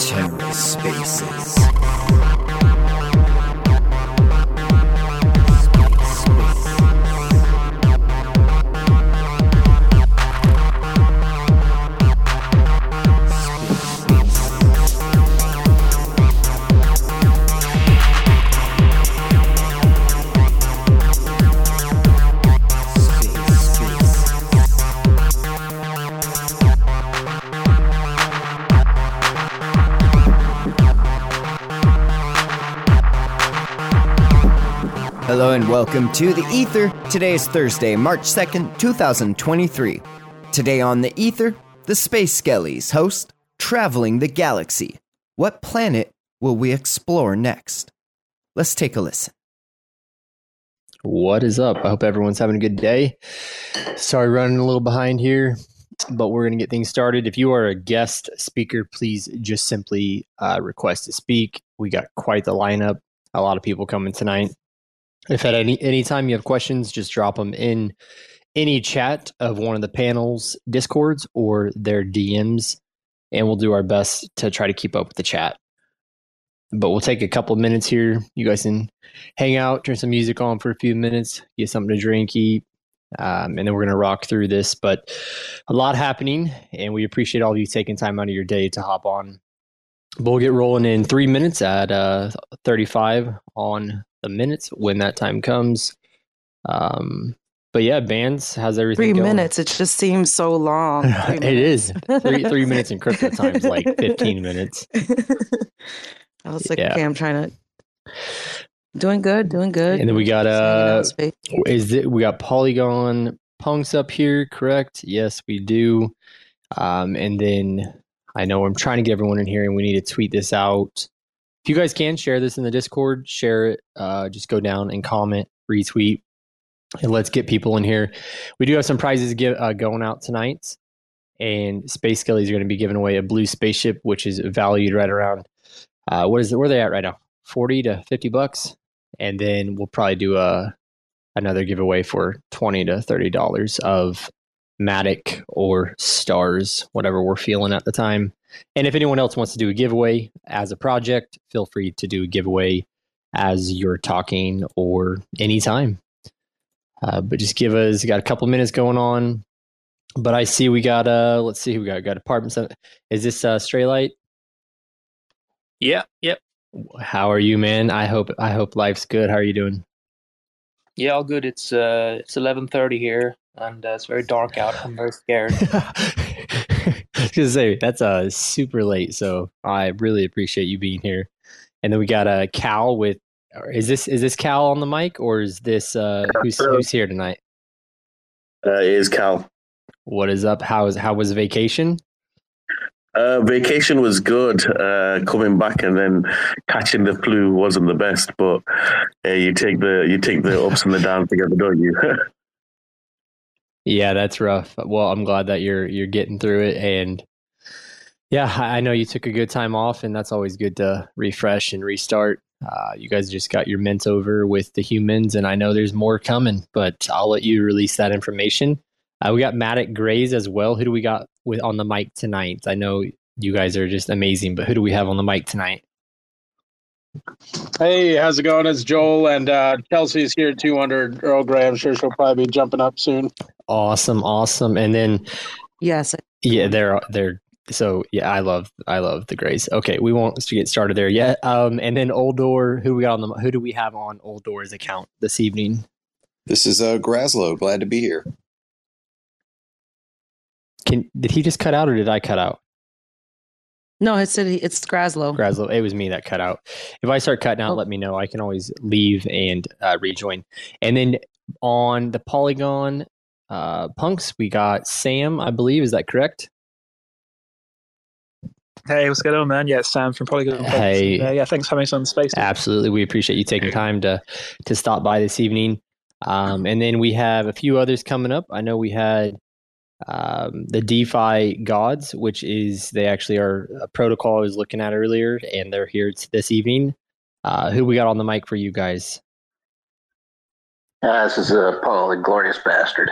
TerraSpaces. And welcome to The Ether. Today is Thursday, March 2nd, 2023. Today on The Ether, the Space Skellies host Traveling the Galaxy. What planet will we explore next? Let's take a listen. What is up? I hope everyone's having a good day. Sorry, running a little behind here, but we're going to get things started. If you are a guest speaker, please just simply uh, request to speak. We got quite the lineup. A lot of people coming tonight. If at any any time you have questions, just drop them in any chat of one of the panels discords or their DMs, and we'll do our best to try to keep up with the chat. But we'll take a couple minutes here. You guys can hang out, turn some music on for a few minutes, get something to drink, eat, um, and then we're going to rock through this. But a lot happening, and we appreciate all of you taking time out of your day to hop on. But We'll get rolling in three minutes at uh, 35 on the minutes when that time comes. Um, but yeah, Bbandz has everything. Three going. minutes. It just seems so long. It is three three minutes in crypto times like fifteen minutes. I was like, Yeah. okay, I'm trying to. Doing good, doing good. And then we got uh, is it we got Polygon punks up here? Correct? Yes, we do. Um, and then I know I'm trying to get everyone in here, and we need to tweet this out. If you guys can share this in the Discord, share it. Uh, just go down and comment, retweet, and let's get people in here. We do have some prizes give, uh, going out tonight, and Space Skellies are going to be giving away a blue spaceship, which is valued right around uh, what is it? Where are they at right now? Forty to fifty bucks, and then we'll probably do a another giveaway for twenty to thirty dollars of Matic or Stars, whatever we're feeling at the time. And if anyone else wants to do a giveaway as a project, feel free to do a giveaway as you're talking or anytime. Uh, but just give us got a couple minutes going on. But I see we got uh let's see who we got. We got Department. Is this uh Stray Light? Yeah, yep. How are you, man? I hope I hope life's good. How are you doing? Yeah, all good. It's uh it's eleven thirty here and uh, it's very dark out. I'm very scared. Was gonna say that's uh super late, so I really appreciate you being here. And then we got a uh, Cal with. Is this is this Cal on the mic or is this uh who's who's here tonight? Uh, it is Cal. What is up? How is how was vacation? Uh, vacation was good. Uh, coming back and then catching the flu wasn't the best, but uh, you take the you take the ups and the downs together, don't you? Yeah, that's rough. Well, I'm glad that you're you're getting through it, and yeah, I know you took a good time off, and that's always good to refresh and restart. Uh, you guys just got your mint over with the humans, and I know there's more coming, but I'll let you release that information. Uh, we got Matic Greys as well. Who do we got with on the mic tonight? I know you guys are just amazing, but who do we have on the mic tonight? Hey, how's it going? It's Joel and uh, Kelsey's here too under Earl Grey. I'm sure she'll probably be jumping up soon. Awesome, awesome, and then Yes. Yeah, they're they're so yeah. I love I love the Greys. Okay, we won't get started there yet. Um, and then Uldor, who we got on the who do we have on Uldor's account this evening? This is uh, Graslow. Glad to be here. Can did he just cut out or did I cut out? No, it said it's Graslow. Graslow, it was me that cut out. If I start cutting out, Oh. let me know. I can always leave and uh, rejoin. And then on the Polygon uh, punks, we got Sam. I believe is that correct? hey, what's going on, man? Yeah, it's Sam from Polygon. Punks. Hey. Uh, yeah, thanks for having us on the space. Absolutely. We appreciate you taking time to to stop by this evening. Um, and then we have a few others coming up. I know we had um, the DeFi gods, which is they actually are a protocol I was looking at earlier, and they're here this evening. Uh, who we got on the mic for you guys? Uh, this is uh, Paul, the glorious bastard.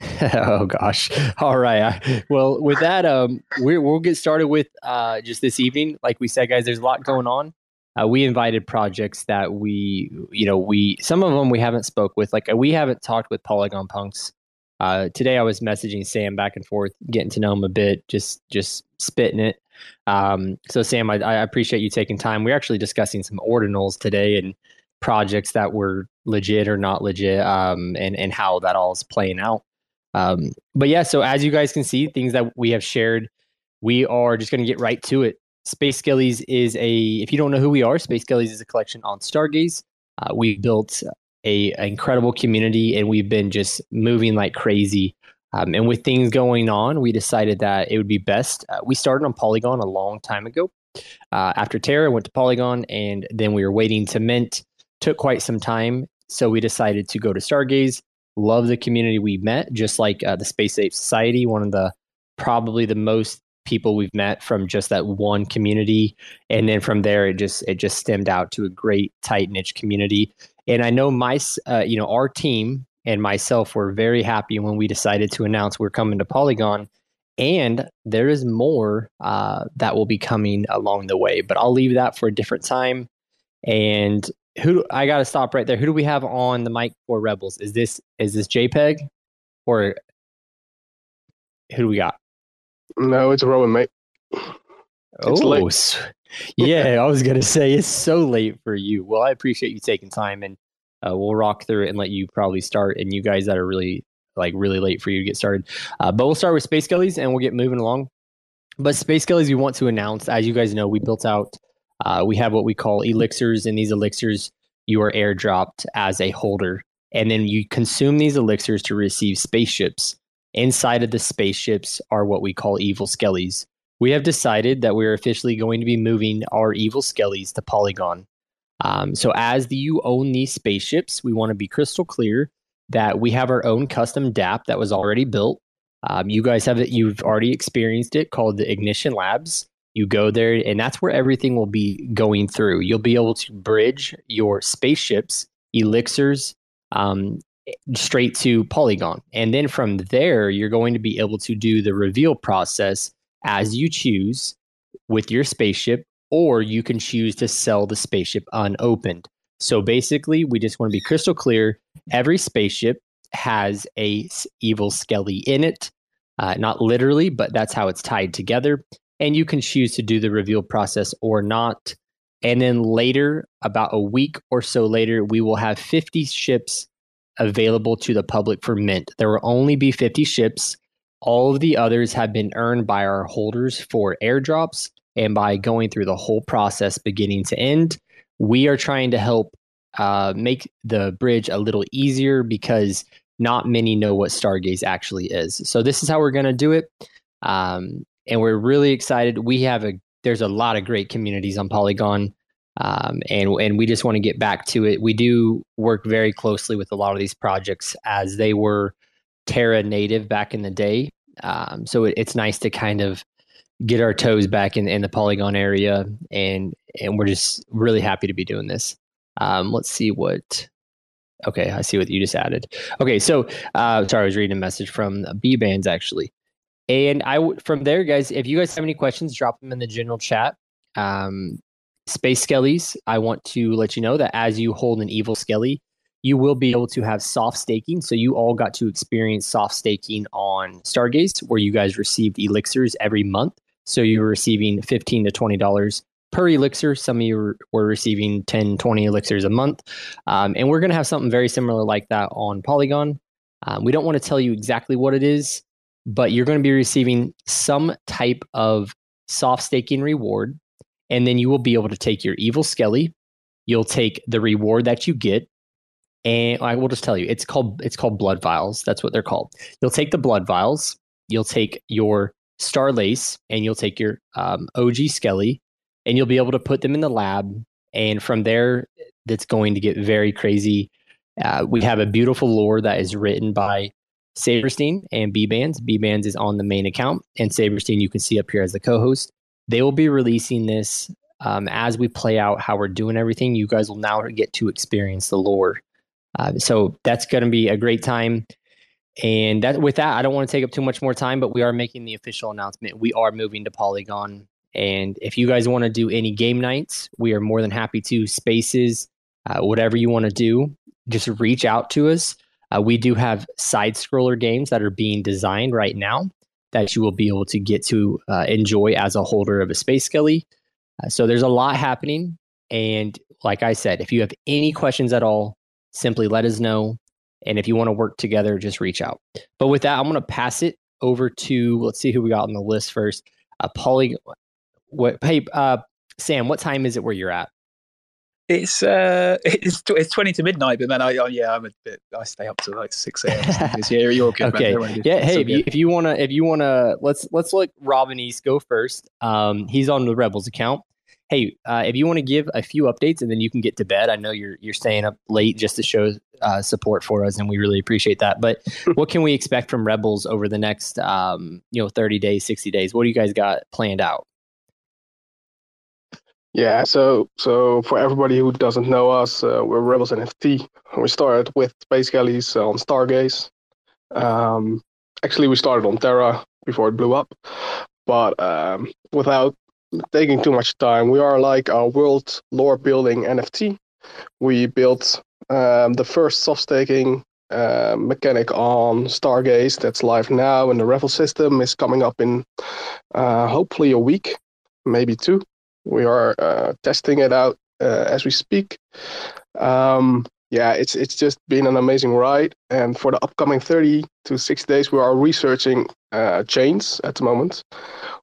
oh gosh. All right. Well, with that, um, we will get started with uh, just this evening. Like we said, guys, there's a lot going on. Uh, we invited projects that we, you know, we some of them we haven't spoke with. Like we haven't talked with Polygon Punks. Uh, today I was messaging Sam back and forth, getting to know him a bit, just just spitting it. Um, so Sam, I, I appreciate you taking time. We're actually discussing some ordinals today and projects that were legit or not legit, um, and and how that all is playing out. Um, but yeah, so as you guys can see, things that we have shared, we are just going to get right to it. Space Skellies is a, if you don't know who we are, Space Skellies is a collection on Stargaze. Uh, we built a, incredible community and we've been just moving like crazy. Um, and with things going on, we decided that it would be best. Uh, we started on Polygon a long time ago. Uh, after Terra, went to Polygon, and then we were waiting to mint. Took quite some time, so we decided to go to Stargaze love the community we met, just like uh, the Space Ape Society, one of the probably the most people we've met from just that one community and then from there it just it just stemmed out to a great tight niche community and i know my uh, you know our team and myself were very happy when we decided to announce we're coming to polygon and there is more uh, that will be coming along the way but i'll leave that for a different time and who I got to stop right there. Who do we have on the mic for Rebels? Is this is this JPEG or who do we got? No, it's Rowan, mate. It's oh, late. Yeah. I was gonna say it's so late for you. Well, I appreciate you taking time, and uh, we'll rock through it and let you probably start. And you guys that are really like really late for you to get started, uh, but we'll start with Space Skellies and we'll get moving along. But Space Skellies, we want to announce, as you guys know, we built out uh, we have what we call elixirs, and these elixirs you are airdropped as a holder. And then you consume these elixirs to receive spaceships. Inside of the spaceships are what we call evil skellies. We have decided that we're officially going to be moving our evil skellies to Polygon. Um, so, as the, you own these spaceships, we want to be crystal clear that we have our own custom dApp that was already built. Um, you guys have it, you've already experienced it called the Ignition Labs. You go there, and that's where everything will be going through. You'll be able to bridge your spaceships, elixirs, um, straight to Polygon. And then from there, you're going to be able to do the reveal process as you choose with your spaceship, or you can choose to sell the spaceship unopened. So basically, we just want to be crystal clear. Every spaceship has a evil skelly in it. Uh, not literally, but that's how it's tied together and you can choose to do the reveal process or not. And then later, about a week or so later, we will have 50 ships available to the public for mint. There will only be 50 ships. All of the others have been earned by our holders for airdrops and by going through the whole process beginning to end. We are trying to help uh, make the bridge a little easier because not many know what Stargaze actually is. So, this is how we're going to do it. Um, and we're really excited. We have a there's a lot of great communities on Polygon, um, and and we just want to get back to it. We do work very closely with a lot of these projects as they were Terra native back in the day. Um, so it, it's nice to kind of get our toes back in, in the Polygon area, and and we're just really happy to be doing this. Um, let's see what. Okay, I see what you just added. Okay, so uh, sorry, I was reading a message from Bbandz actually. And I from there, guys, if you guys have any questions, drop them in the general chat. Um, Space Skellies, I want to let you know that as you hold an evil Skelly, you will be able to have soft staking. So you all got to experience soft staking on Stargaze, where you guys received elixirs every month. So you were receiving fifteen to twenty dollars per elixir. Some of you were receiving 10, 20 elixirs a month. Um, and we're going to have something very similar like that on Polygon. Um, we don't want to tell you exactly what it is but you're going to be receiving some type of soft staking reward. And then you will be able to take your evil skelly. You'll take the reward that you get. And I will just tell you, it's called it's called blood vials. That's what they're called. You'll take the blood vials. You'll take your star lace, and you'll take your um, OG skelly, and you'll be able to put them in the lab. And from there, that's going to get very crazy. Uh, we have a beautiful lore that is written by Sabrestein and Bbandz. B Bands is on the main account, and Sabrestein you can see up here as the co-host. They will be releasing this um, as we play out how we're doing everything. You guys will now get to experience the lore Uh, so that's going to be a great time. And that with that, I don't want to take up too much more time, but we are making the official announcement. We are moving to Polygon. And if you guys want to do any game nights, we are more than happy to. Spaces, uh, whatever you want to do, just reach out to us. Uh, we do have side scroller games that are being designed right now that you will be able to get to uh, enjoy as a holder of a Space Skelly. Uh, so there's a lot happening. And like I said, if you have any questions at all, simply let us know. And if you want to work together, just reach out. But with that, I'm going to pass it over to let's see who we got on the list first. Uh, Polly, what? Hey, uh, Sam, what time is it where you're at? It's uh, it's it's twenty to midnight, but then I oh, yeah, I'm a bit. I stay up to like six a.m. yeah, you're good. okay, man. yeah. Hey, if you, if you wanna, if you wanna, let's let's let Robin East go first. Um, he's on the Rebels account. Hey, uh, if you want to give a few updates and then you can get to bed. I know you're you're staying up late just to show uh, support for us, and we really appreciate that. But what can we expect from Rebels over the next um, you know thirty days, sixty days? What do you guys got planned out? Yeah, so so for everybody who doesn't know us, uh, we're Rebels NFT. We started with Space Galleys on Stargaze. Um, actually, we started on Terra before it blew up, but um, without taking too much time, we are like a world lore building NFT. We built um, the first soft staking uh, mechanic on Stargaze that's live now, and the Revel system is coming up in uh, hopefully a week, maybe two. We are uh, testing it out uh, as we speak. Um, yeah, it's it's just been an amazing ride. And for the upcoming 30 to 60 days, we are researching uh, chains at the moment,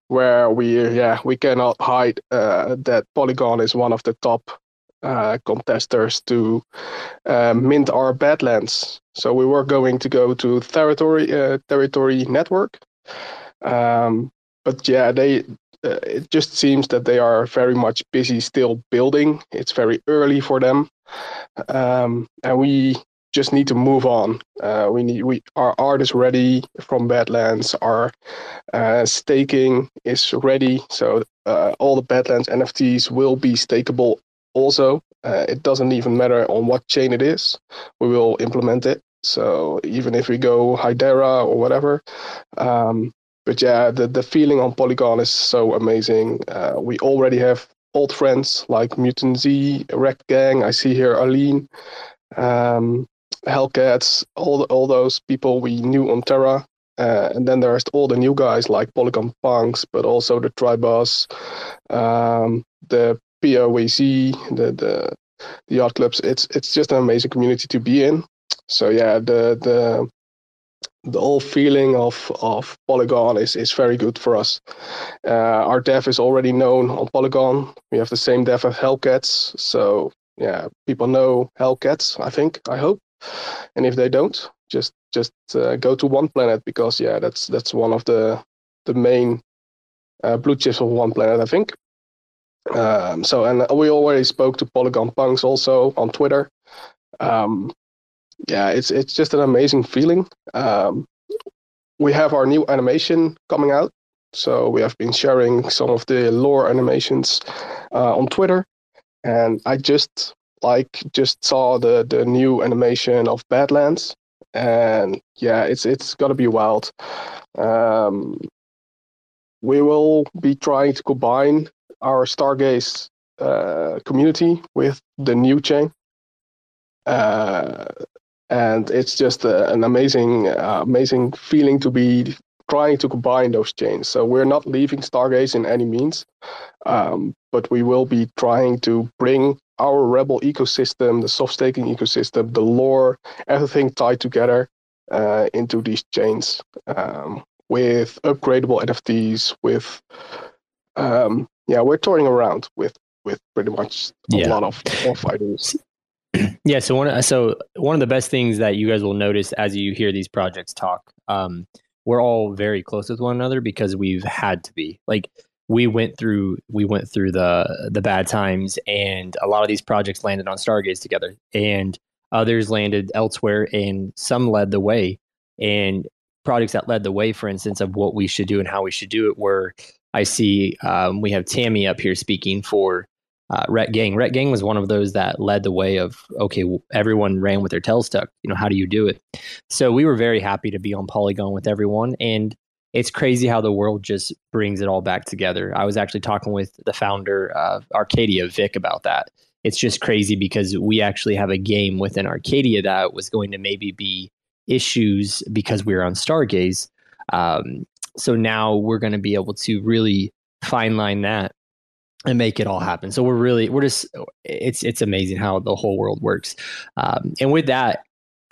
where we yeah we cannot hide uh, that Polygon is one of the top uh, contesters to uh, mint our Badlands. So we were going to go to territory uh, territory network, um, but yeah, they uh, it just seems that they are very much busy still building. It's very early for them, um, and we just need to move on. Uh, we need we our art is ready from Badlands. Our uh, staking is ready, so uh, all the Badlands NFTs will be stakeable. Also, uh, it doesn't even matter on what chain it is. We will implement it. So even if we go Hedera or whatever, um, but yeah, the, the feeling on Polygon is so amazing. Uh, we already have old friends like Mutant Z, Rekt Gang. I see here Aline, um, Hellcats, all the, all those people we knew on Terra. Uh, and then there's all the new guys like Polygon Punks, but also the Tribus, um, the POAC, the the the yacht clubs. It's it's just an amazing community to be in. So yeah, the the the whole feeling of of Polygon is is very good for us. Uh, our dev is already known on Polygon. We have the same dev as Hellcats, so yeah, people know Hellcats. I think, I hope, and if they don't, just just uh, go to One Planet because yeah, that's that's one of the the main uh, blue chips of One Planet, I think. Um, so and we already spoke to Polygon Punks also on Twitter. Um, yeah, it's it's just an amazing feeling. Um, we have our new animation coming out, so we have been sharing some of the lore animations uh, on Twitter, and I just like just saw the the new animation of Badlands, and yeah, it's it's gonna be wild. Um, we will be trying to combine our Stargaze uh, community with the new chain. Uh, and it's just a, an amazing, uh, amazing feeling to be trying to combine those chains. So we're not leaving Stargaze in any means, um, but we will be trying to bring our Rebel ecosystem, the soft staking ecosystem, the lore, everything tied together uh, into these chains um, with upgradable NFTs. With um, yeah, we're touring around with with pretty much a Yeah. lot of, of ideas. yeah so one so one of the best things that you guys will notice as you hear these projects talk um we're all very close with one another because we've had to be like we went through we went through the the bad times and a lot of these projects landed on stargaze together and others landed elsewhere and some led the way and projects that led the way for instance of what we should do and how we should do it were i see um, we have tammy up here speaking for uh, Rekt Gang. Rekt Gang was one of those that led the way of okay, everyone ran with their tails stuck. You know, how do you do it? So we were very happy to be on Polygon with everyone, and it's crazy how the world just brings it all back together. I was actually talking with the founder of Arkadia, Vic, about that. It's just crazy because we actually have a game within Arkadia that was going to maybe be issues because we were on Stargaze. Um, so now we're going to be able to really fine line that and make it all happen. So we're really we're just it's it's amazing how the whole world works. Um, and with that,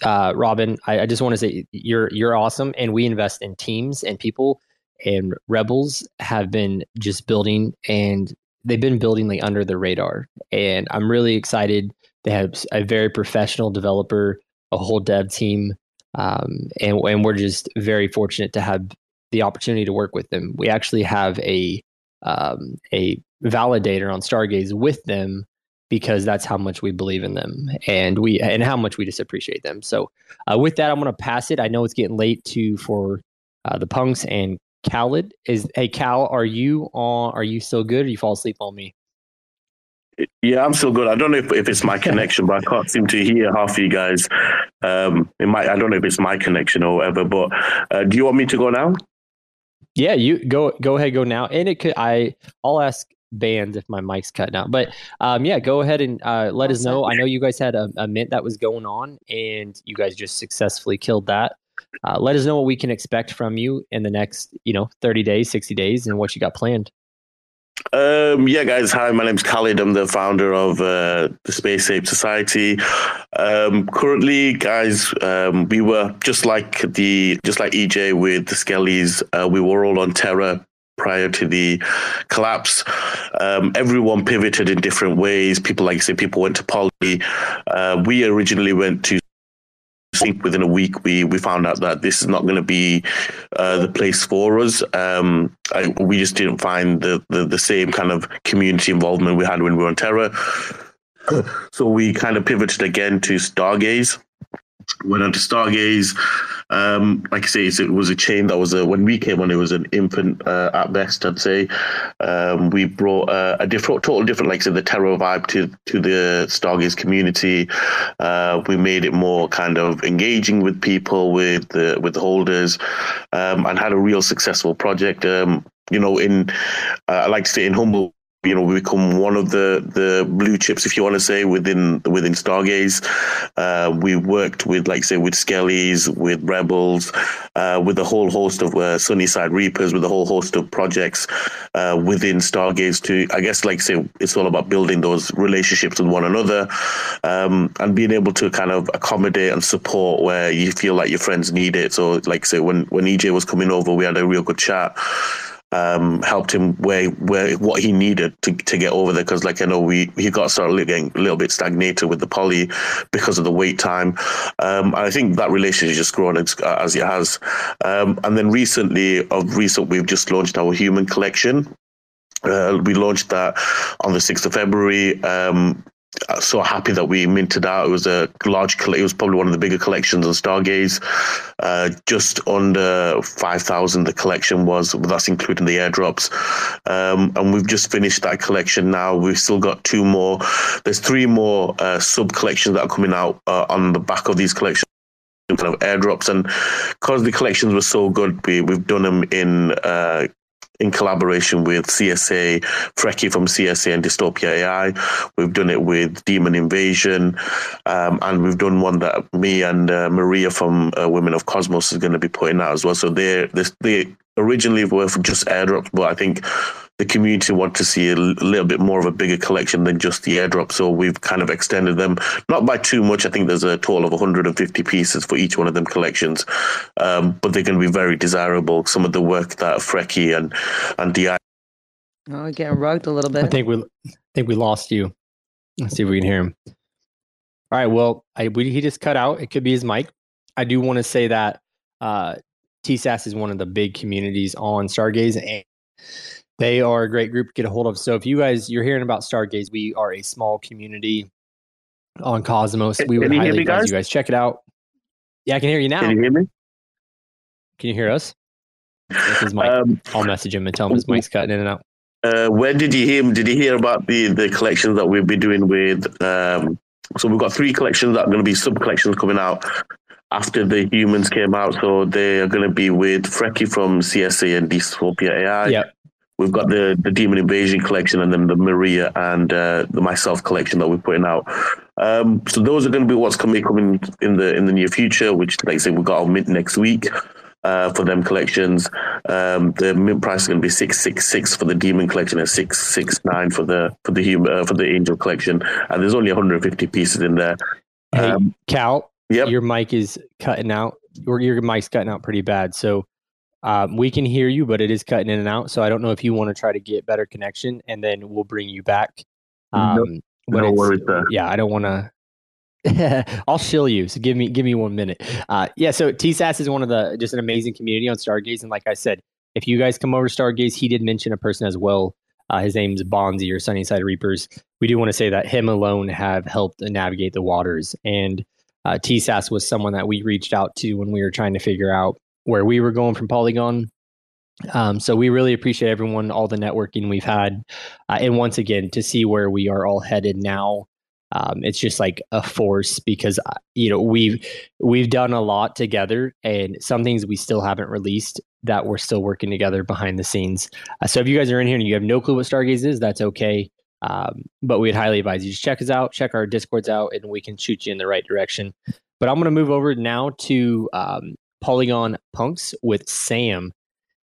uh, Robin, I, I just want to say you're you're awesome, and we invest in teams and people. And Rebels have been just building, and they've been building like under the radar. And I'm really excited. They have a very professional developer, a whole dev team, um, and and we're just very fortunate to have the opportunity to work with them. We actually have a um, a validator on Stargaze with them because that's how much we believe in them and we and how much we just appreciate them. So uh, with that, I'm going to pass it. I know it's getting late to for uh, the punks and Khaled is. Hey Cal, are you on? Are you still good? or you fall asleep on me? Yeah, I'm still good. I don't know if, if it's my connection, but I can't seem to hear half of you guys. Um, it might. I don't know if it's my connection or whatever. But uh, do you want me to go now? Yeah, you go. Go ahead. Go now. And it could. I. I'll ask Bbandz if my mic's cutting out. But um, yeah, go ahead and uh, let us know. I know you guys had a, a, mint that was going on, and you guys just successfully killed that. Uh, let us know what we can expect from you in the next, you know, thirty days, sixty days, and what you got planned. Um, yeah, guys. Hi, my name's Khalid. I'm the founder of uh, the Space Ape Society. Um, currently, guys, um, we were just like the just like EJ with the Skellies. Uh, we were all on Terra prior to the collapse. Um, everyone pivoted in different ways. People, like I said, people went to Poly. Uh, we originally went to think within a week we we found out that this is not going to be uh, the place for us. Um, I, we just didn't find the, the, the same kind of community involvement we had when we were on Terra. So we kind of pivoted again to Stargaze. Went on to Stargaze. Um, like I say, it was a chain that was a, when we came on, it was an infant uh, at best, I'd say. Um, we brought uh, a different, total different, like I said, the Terra vibe to to the Stargaze community. Uh, we made it more kind of engaging with people, with the with the holders, um, and had a real successful project. Um, you know, in uh, I like to say in humble you know, we become one of the, the blue chips, if you want to say, within within Stargaze. Uh, we worked with, like, say, with Skellies, with Rebels, uh, with a whole host of uh, Sunnyside Reapers, with a whole host of projects uh, within Stargaze. To, I guess, like, say, it's all about building those relationships with one another um, and being able to kind of accommodate and support where you feel like your friends need it. So, like, say, when when EJ was coming over, we had a real good chat um, helped him where where what he needed to, to get over there. Because like I know we he got started getting a little bit stagnated with the poly because of the wait time. Um, I think that relationship just grown as, as it has. Um, and then recently, of recent, we've just launched our human collection. Uh, we launched that on the 6th of February. Um, so happy that we minted out. It was a large, collection. it was probably one of the bigger collections on Stargaze. Uh, just under 5,000 the collection was, that's including the airdrops. Um, and we've just finished that collection now. We've still got two more. There's three more uh, sub collections that are coming out uh, on the back of these collections kind of airdrops and because the collections were so good we, we've done them in uh, in collaboration with CSA, Freki from CSA and Dystopia AI. We've done it with Demon Invasion, um, and we've done one that me and uh, Maria from uh, Women of Cosmos is going to be putting out as well. So they're, they originally were just airdrops, but I think the community want to see a little bit more of a bigger collection than just the airdrop. So we've kind of extended them, not by too much. I think there's a total of 150 pieces for each one of them collections, um, but they're going to be very desirable. Some of the work that Freki and and Di. Oh, we getting rugged a little bit. I think we I think we lost you. Let's see if we can hear him. All right. Well, I, we, he just cut out. It could be his mic. I do want to say that uh, TSAS is one of the big communities on Stargaze, and they are a great group to get a hold of. So if you guys you're hearing about Stargaze, we are a small community on Cosmos. We would highly advise you guys check it out. Yeah, I can hear you now. Can you hear me? Can you hear us? This is Mike. Um, I'll message him and tell him his mic's cutting in and out. Uh, where did you hear? Did you hear about the the collections that we'll be doing with? Um, so we've got three collections that are going to be sub collections coming out after the humans came out. So they are going to be with Freki from CSA and Dystopia AI. Yep. We've got the, the Demon Invasion collection and then the Maria and uh, the Myself collection that we're putting out. Um, so those are going to be what's coming coming in the in the near future. Which, like I say, we've got our mint next week uh, for them collections. Um, the mint price is going to be six six six for the Demon collection and six six nine for the for the human uh, for the Angel collection. And there's only 150 pieces in there. Hey, Um, Cal, Yep. your mic is cutting out. Or your mic's cutting out pretty bad. So um, we can hear you, but it is cutting in and out. So I don't know if you want to try to get better connection, and then we'll bring you back. Um, No- no worries there. Yeah, I don't want to. I'll shill you. So give me give me one minute. Uh, yeah. So TSAS is one of the just an amazing community on Stargaze, and like I said, if you guys come over to Stargaze, he did mention a person as well. Uh, his name's Bonzi or Sunnyside Reapers. We do want to say that him alone have helped navigate the waters, and uh, TSAS was someone that we reached out to when we were trying to figure out where we were going from Polygon. Um, so we really appreciate everyone, all the networking we've had, uh, and once again to see where we are all headed now. Um, it's just like a force because uh, you know we've we've done a lot together, and some things we still haven't released that we're still working together behind the scenes. Uh, so if you guys are in here and you have no clue what Stargaze is, that's okay. Um, but we'd highly advise you to check us out, check our discords out, and we can shoot you in the right direction. But I'm going to move over now to um, Polygon Punks with Sam.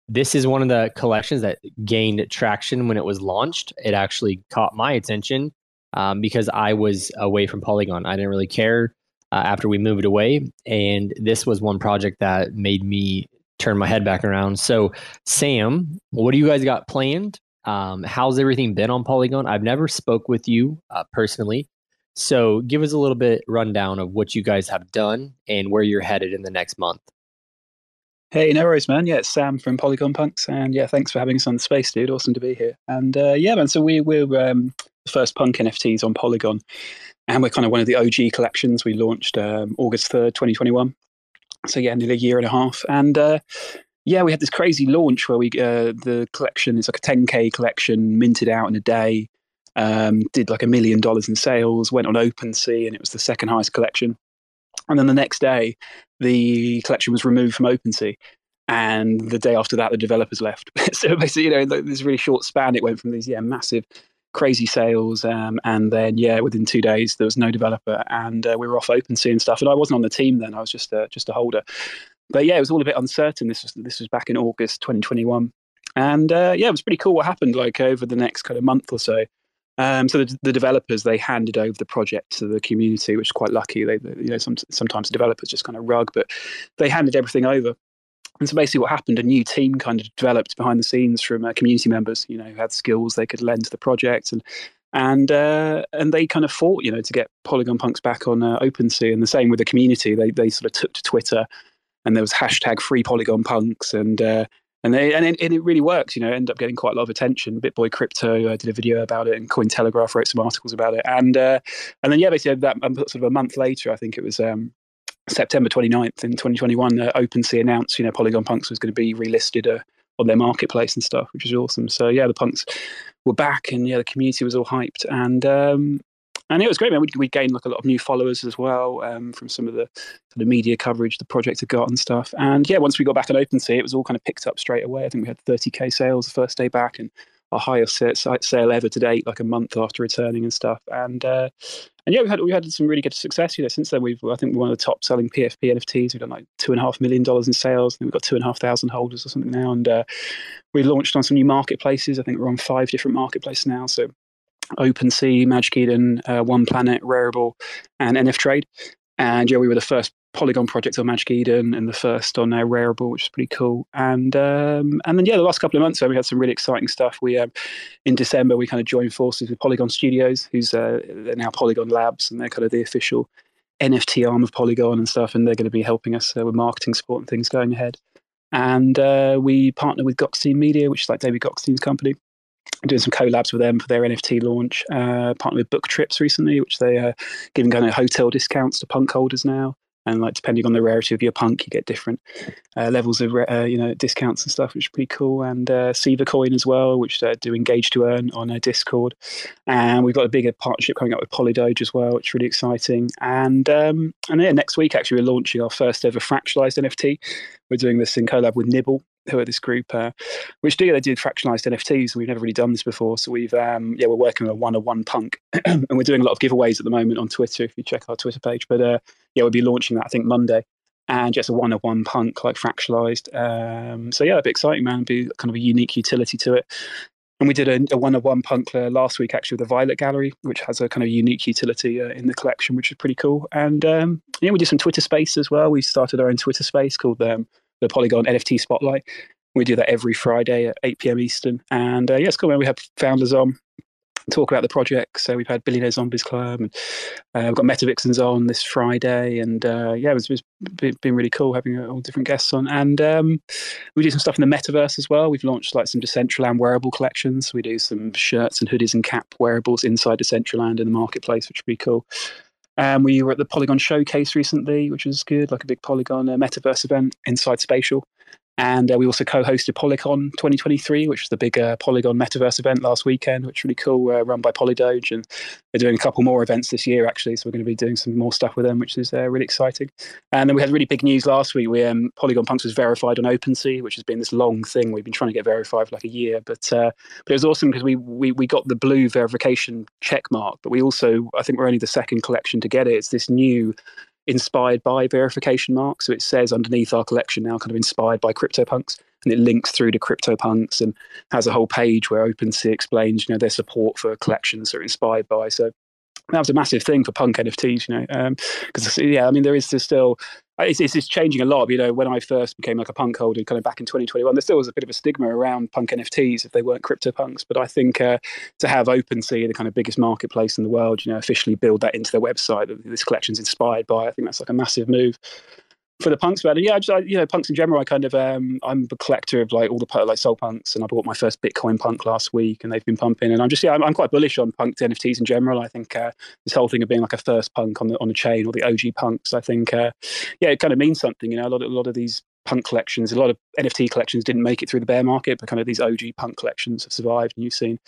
This is one of the collections that gained traction when it was launched. It actually caught my attention um, because I was away from Polygon. I didn't really care uh, after we moved away. And this was one project that made me turn my head back around. So, Sam, what do you guys got planned? Um, how's everything been on Polygon? I've never spoke with you uh, personally. So give us a little bit rundown of what you guys have done and where you're headed in the next month. Hey, no worries, man. Yeah, it's Sam from Polygon Punks, and yeah, thanks for having us on the space, dude. Awesome to be here. And uh, yeah, man. So we we're um, the first punk NFTs on Polygon, and we're kind of one of the OG collections. We launched um, August third, twenty twenty one. So yeah, nearly a year and a half, and uh, yeah, we had this crazy launch where we uh, the collection is like a ten k collection, minted out in a day. Um, did like a million dollars in sales, went on OpenSea, and it was the second highest collection. And then the next day, the collection was removed from OpenSea. And the day after that, the developers left. so basically, you know, this really short span, it went from these yeah massive, crazy sales, um, and then yeah, within two days there was no developer, and uh, we were off OpenSea and stuff. And I wasn't on the team then; I was just a, just a holder. But yeah, it was all a bit uncertain. This was this was back in August 2021, and uh, yeah, it was pretty cool what happened. Like over the next kind of month or so, um, so the, the developers they handed over the project to the community, which is quite lucky. They, they- you know, some, sometimes developers just kind of rug, but they handed everything over. And so basically, what happened? A new team kind of developed behind the scenes from uh, community members, you know, who had skills they could lend to the project, and and uh, and they kind of fought, you know, to get Polygon Punks back on uh, OpenSea. And the same with the community. They they sort of took to Twitter, and there was hashtag Free Polygon Punks, and uh, and they and it, and it really works. You know, ended up getting quite a lot of attention. Bitboy Crypto uh, did a video about it, and Cointelegraph wrote some articles about it, and uh, and then yeah, basically that um, sort of a month later, I think it was. Um, September 29th in 2021, uh, OpenSea announced, you know, Polygon Punks was going to be relisted uh, on their marketplace and stuff, which is awesome. So yeah, the punks were back, and yeah, the community was all hyped, and um, and it was great, man. We, we gained like a lot of new followers as well um, from some of the the media coverage the project had got and stuff. And yeah, once we got back on OpenSea, it was all kind of picked up straight away. I think we had 30k sales the first day back, and our highest sa- sale ever to date, like a month after returning and stuff. And uh, and yeah, we had we had some really good success. You know, since then we've I think we're one of the top selling PFP NFTs. We've done like two and a half million dollars in sales. Think we've got two and a half thousand holders or something now. And uh, we launched on some new marketplaces. I think we're on five different marketplaces now. So OpenSea, Magic Eden, uh, One Planet, Rarible, and NF Trade. And yeah, we were the first Polygon project on Magic Eden and the first on uh, Rarible, which is pretty cool. And um, and then yeah, the last couple of months, we had some really exciting stuff. We um, in December we kind of joined forces with Polygon Studios, who's uh, now Polygon Labs, and they're kind of the official NFT arm of Polygon and stuff. And they're going to be helping us uh, with marketing support and things going ahead. And uh, we partner with Gokhshtein Media, which is like David Gokhshtein's company doing some collabs with them for their NFT launch. Uh, partnered with Book Trips recently, which they are giving kind of hotel discounts to punk holders now. and like depending on the rarity of your punk, you get different uh, levels of uh, you know discounts and stuff, which is pretty cool. And uh, Siva Coin as well, which uh, do engage to earn on a Discord. And we've got a bigger partnership coming up with Polydoge as well, which is really exciting. And um, and yeah, next week actually we're launching our first ever fractionalized NFT. We're doing this in collab with Nibble, who are this group, uh, which do they do fractionalized NFTs. We've never really done this before, so we've um, yeah we're working on a one on one punk, and we're doing a lot of giveaways at the moment on Twitter. If you check our Twitter page, but uh, yeah we'll be launching that I think Monday, and just a one on one punk like fractionalized. Um, so yeah, that'd be exciting, man. Be kind of a unique utility to it. And we did a, a one-on-one punk uh, last week, actually, with the Violet Gallery, which has a kind of unique utility uh, in the collection, which is pretty cool. And um, yeah, we did some Twitter space as well. We started our own Twitter space called um, the Polygon NFT Spotlight. We do that every Friday at 8 p.m. Eastern. And uh, yeah, cool. We have founders on talk about the project. So we've had Billionaire Zombies Club, and uh, we've got Metavixens on this Friday, and uh, yeah, it's, it's been really cool having all different guests on. And um, we do some stuff in the metaverse as well. We've launched like some Decentraland wearable collections. We do some shirts and hoodies and cap wearables inside Decentraland in the marketplace, which would be cool. Um, we were at the Polygon Showcase recently, which was good, like a big Polygon uh, metaverse event inside Spatial. And uh, we also co-hosted Polycon 2023, which was the big uh, Polygon Metaverse event last weekend, which was really cool, uh, run by Polydoge. And they're doing a couple more events this year, actually. So we're going to be doing some more stuff with them, which is uh, really exciting. And then we had really big news last week. We um, Polygon Punks was verified on OpenSea, which has been this long thing. We've been trying to get verified for like a year, but uh, but it was awesome because we, we we got the blue verification check mark. But we also, I think, we're only the second collection to get it. It's this new inspired by verification mark. So it says underneath our collection now, kind of inspired by CryptoPunks, and it links through to CryptoPunks and has a whole page where OpenSea explains, you know, their support for collections that are inspired by. So that was a massive thing for punk NFTs, you know, because um, yeah, I mean, there is still it's, it's, it's, changing a lot. You know, when I first became like a punk holder, kind of back in 2021, there still was a bit of a stigma around punk NFTs if they weren't crypto punks. But I think uh, to have OpenSea, the kind of biggest marketplace in the world, you know, officially build that into their website that this collection's inspired by, I think that's like a massive move for the punks band. And yeah, I just, I, you know, punks in general. I kind of, um, I'm a collector of like all the like Sol punks, and I bought my first Bitcoin punk last week, and they've been pumping. And I'm just, yeah, I'm, I'm quite bullish on punk NFTs in general. I think uh, this whole thing of being like a first punk on the on the chain or the OG punks, I think, uh, yeah, it kind of means something. You know, a lot of a lot of these punk collections, a lot of NFT collections didn't make it through the bear market, but kind of these OG punk collections have survived. And you've seen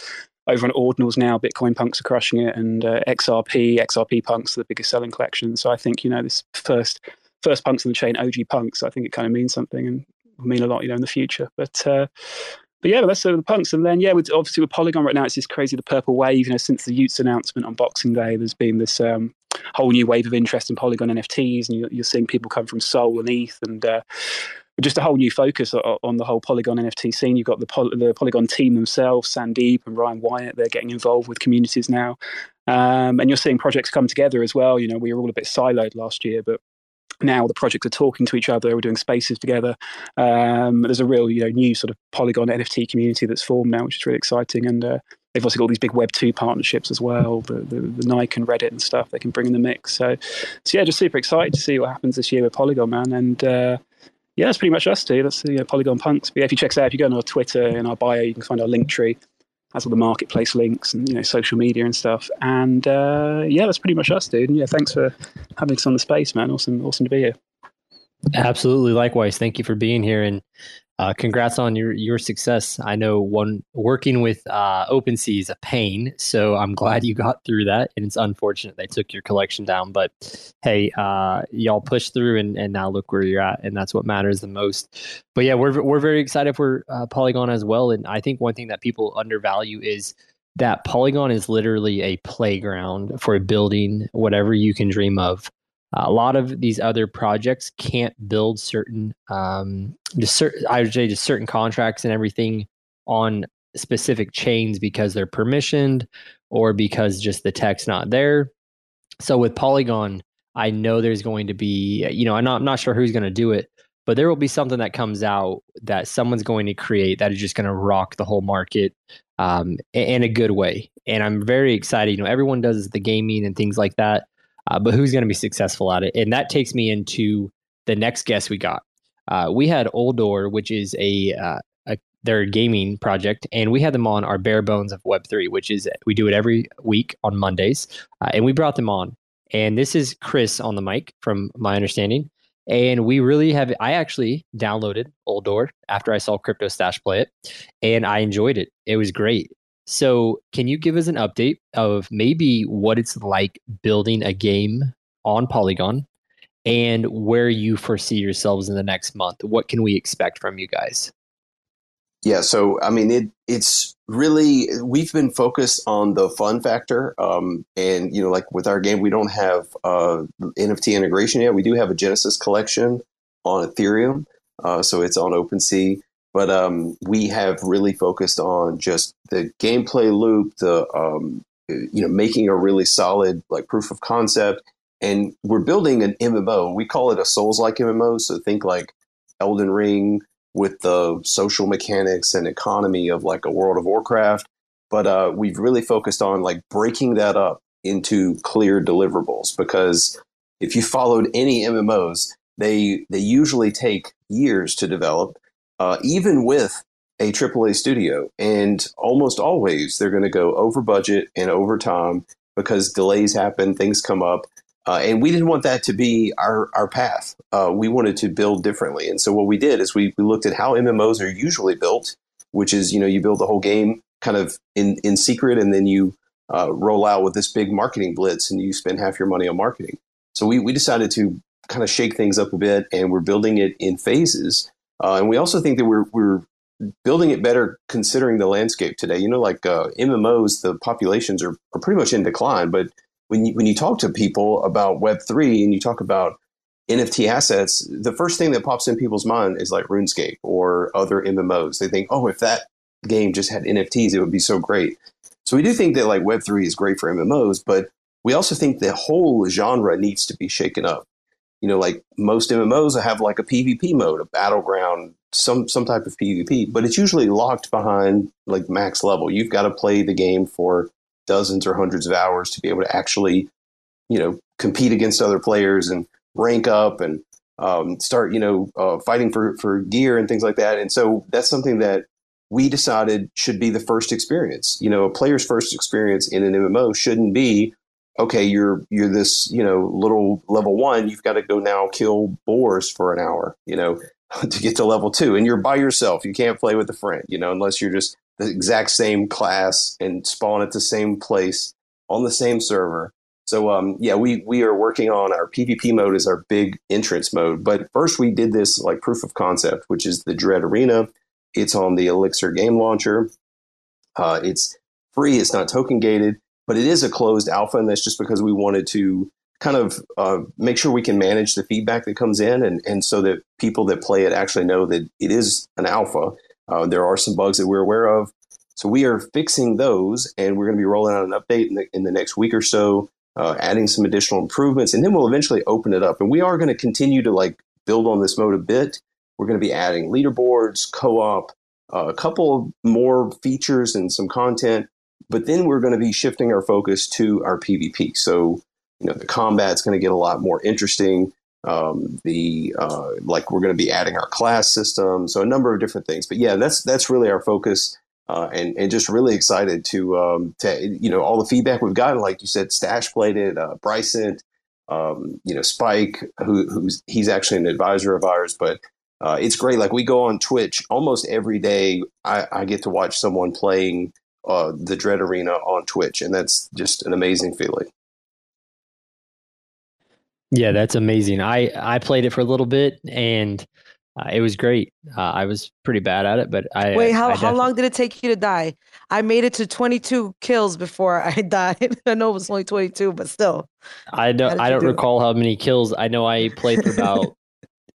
over on Ordinals now, Bitcoin punks are crushing it, and uh, XRP, XRP punks are the biggest selling collection. So I think you know this first first punks in the chain, OG punks. I think it kind of means something and will mean a lot, you know, in the future. But uh, but yeah, that's sort of the punks. And then yeah, with, obviously with Polygon right now, it's this crazy the purple wave. You know, since the y00ts announcement on Boxing Day, there's been this um, whole new wave of interest in Polygon NFTs, and you're, you're seeing people come from Sol and ETH and. Uh, just a whole new focus on the whole Polygon NFT scene. You've got the, Poly- the Polygon team themselves, Sandeep and Ryan Wyatt. They're getting involved with communities now, um, and you're seeing projects come together as well. You know, we were all a bit siloed last year, but now the projects are talking to each other. We're doing spaces together. Um, there's a real, you know, new sort of Polygon NFT community that's formed now, which is really exciting. And uh, they've also got all these big Web two partnerships as well. The, the, the Nike and Reddit and stuff they can bring in the mix. So, so yeah, just super excited to see what happens this year with Polygon, man. And uh, yeah, that's pretty much us, dude. That's the you know, Polygon Punks. But yeah, if you check us out, if you go on our Twitter and our bio, you can find our link tree has all the marketplace links and you know social media and stuff. And uh, yeah, that's pretty much us, dude. And yeah, thanks for having us on the space, man. Awesome, awesome to be here. Absolutely. Likewise. Thank you for being here. And uh, congrats on your your success. I know one working with uh, OpenSea is a pain, so I'm glad you got through that. And it's unfortunate they took your collection down, but hey, uh, y'all pushed through, and, and now look where you're at, and that's what matters the most. But yeah, we're we're very excited for uh, Polygon as well, and I think one thing that people undervalue is that Polygon is literally a playground for building whatever you can dream of a lot of these other projects can't build certain um, just certain I would say just certain contracts and everything on specific chains because they're permissioned or because just the tech's not there. So with Polygon, I know there's going to be you know I'm not I'm not sure who's going to do it, but there will be something that comes out that someone's going to create that is just going to rock the whole market um, in a good way. And I'm very excited. You know, everyone does the gaming and things like that uh, but who's going to be successful at it? And that takes me into the next guest we got. Uh, we had Uldor, which is a, uh, a their gaming project, and we had them on our bare bones of Web three, which is we do it every week on Mondays, uh, and we brought them on. And this is Chris on the mic, from my understanding. And we really have. I actually downloaded Uldor after I saw Crypto Stash play it, and I enjoyed it. It was great. So, can you give us an update of maybe what it's like building a game on Polygon and where you foresee yourselves in the next month? What can we expect from you guys? Yeah, so I mean, it it's really we've been focused on the fun factor, um, and you know, like with our game, we don't have uh, NFT integration yet. We do have a Genesis collection on Ethereum, uh, so it's on OpenSea. But um, we have really focused on just the gameplay loop, the um, you know, making a really solid like proof of concept, and we're building an MMO. We call it a Souls-like MMO. So think like Elden Ring with the social mechanics and economy of like a World of Warcraft. But uh, we've really focused on like breaking that up into clear deliverables because if you followed any MMOs, they they usually take years to develop, uh, even with a AAA studio, and almost always they're going to go over budget and over time because delays happen, things come up, uh, and we didn't want that to be our, our path. Uh, we wanted to build differently. And so what we did is we, we looked at how MMOs are usually built, which is, you know, you build the whole game kind of in, in secret and then you uh, roll out with this big marketing blitz and you spend half your money on marketing. So we, we decided to kind of shake things up a bit and we're building it in phases. Uh, and we also think that we're, we're building it better considering the landscape today. You know, like uh, MMOs, the populations are, are pretty much in decline, but when you, when you talk to people about Web3 and you talk about NFT assets, the first thing that pops in people's mind is like RuneScape or other MMOs. They think, oh, if that game just had NFTs, it would be so great. So we do think that like Web3 is great for MMOs, but we also think the whole genre needs to be shaken up. You know, like most MMOs have like a PvP mode, a battleground, some some type of PvP, but it's usually locked behind like max level. You've got to play the game for dozens or hundreds of hours to be able to actually, you know, compete against other players and rank up and um, start, you know, uh, fighting for, for gear and things like that. And so that's something that we decided should be the first experience. You know, a player's first experience in an MMO shouldn't be, okay, you're you're this, you know, little level one, you've got to go now kill boars for an hour, you know, to get to level two. And you're by yourself. You can't play with a friend, you know, unless you're just the exact same class and spawn at the same place on the same server. So um, yeah, we we are working on our PvP mode as our big entrance mode. But first, we did this like proof of concept, which is the Dread Arena. It's on the Elixir game launcher. Uh, it's free. It's not token gated, but it is a closed alpha, and that's just because we wanted to kind of uh, make sure we can manage the feedback that comes in, and and so that people that play it actually know that it is an alpha uh, there are some bugs that we're aware of. So we are fixing those, and we're going to be rolling out an update in the, in the next week or so, uh, adding some additional improvements, and then we'll eventually open it up. And we are going to continue to like build on this mode a bit. We're going to be adding leaderboards, co-op, uh, a couple more features and some content, but then we're going to be shifting our focus to our PvP. So you know the combat's going to get a lot more interesting um, the uh, like we're going to be adding our class system, so a number of different things. But yeah, that's that's really our focus, uh, and and just really excited to um, to you know all the feedback we've gotten. Like you said, Stash played it, uh, Bryson, um, you know Spike, who, who's he's actually an advisor of ours, but. Uh, it's great. Like we go on Twitch almost every day. I, I get to watch someone playing uh, the Dread Arena on Twitch, and that's just an amazing feeling. Yeah, that's amazing. I I played it for a little bit and uh, it was great. Uh, I was pretty bad at it, but I wait. How I how long did it take you to die? I made it to 22 kills before I died. I know it was only 22, but still. I don't. I don't do recall it? how many kills. I know I played for about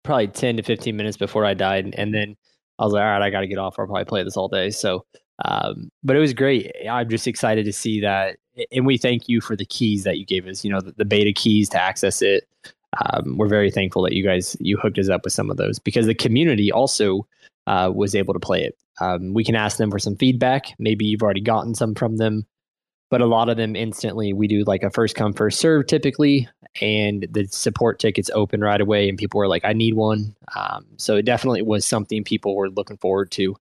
probably 10 to 15 minutes before I died, and then I was like, all right, I got to get off. I'll probably play this all day. So, um, but it was great. I'm just excited to see that and we thank you for the keys that you gave us. You know, the, the beta keys to access it. Um, we're very thankful that you guys you hooked us up with some of those because the community also uh, was able to play it. Um, we can ask them for some feedback. Maybe you've already gotten some from them, but a lot of them instantly we do like a first come first serve typically, and the support tickets open right away, and people were like, "I need one." Um, so it definitely was something people were looking forward to,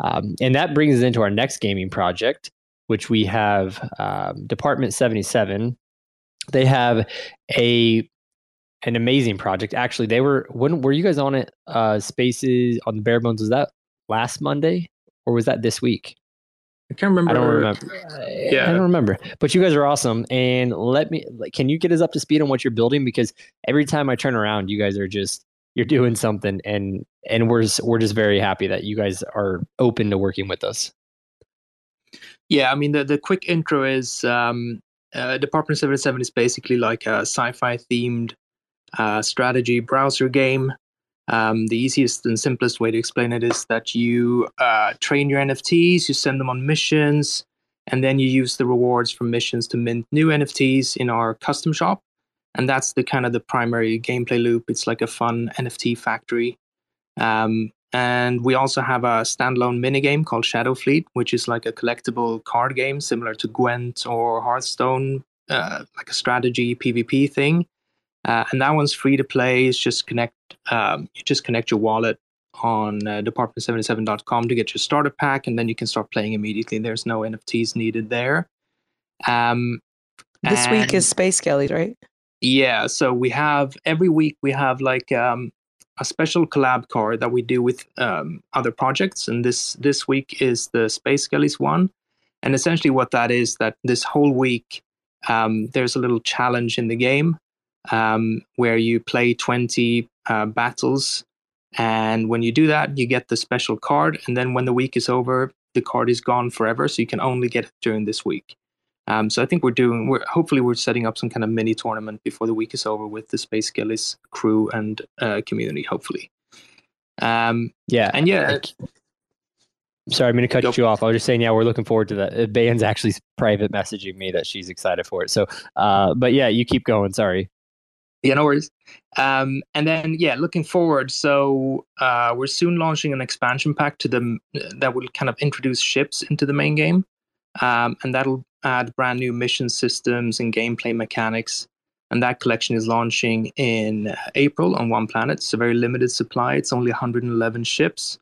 um, and that brings us into our next gaming project which we have um, Department 77, they have a an amazing project. Actually, they were when were you guys on it? Uh, Spaces on the Bare Bones was that last Monday or was that this week? I can't remember. I don't remember. Yeah. I don't remember. But you guys are awesome. And let me. like, Can you get us up to speed on what you're building? Because every time I turn around, you guys are just you're doing something, and and we're s- we're just very happy that you guys are open to working with us. Yeah, I mean the the quick intro is um, uh, Department Seventy Seven is basically like a sci-fi themed uh, strategy browser game. Um, the easiest and simplest way to explain it is that you uh, train your NFTs, you send them on missions, and then you use the rewards from missions to mint new NFTs in our custom shop. And that's the kind of the primary gameplay loop. It's like a fun NFT factory. Um, and we also have a standalone minigame called Shadow Fleet, which is like a collectible card game similar to Gwent or Hearthstone, uh, like a strategy PvP thing. Uh, and that one's free to play. It's just connect. Um, you just connect your wallet on uh, department77.com to get your starter pack, and then you can start playing immediately. There's no NFTs needed there. Um, This week is Space Skellies, right? Yeah, so we have every week we have like um, a special collab card that we do with um, other projects, and this this week is the Space Skellies one. And essentially, what that is that this whole week um, there's a little challenge in the game um, where you play 20 uh, battles, and when you do that, you get the special card. And then when the week is over, the card is gone forever, so you can only get it during this week. Um, so I think we're doing. We're hopefully we're setting up some kind of mini tournament before the week is over with the Space Skellies crew and uh, community. Hopefully, um, Yeah, and yeah, Sorry, I'm going to cut Go. you off. I was just saying, yeah, we're looking forward to that. Uh, Bayan's actually private messaging me that she's excited for it. So, uh, but yeah, you keep going. Sorry. Yeah, no worries. Um, and then, yeah, looking forward. So uh, we're soon launching an expansion pack to the that will kind of introduce ships into the main game, um, and that'll add brand new mission systems and gameplay mechanics. And that collection is launching in April on One Planet. It's a very limited supply. It's only 111 ships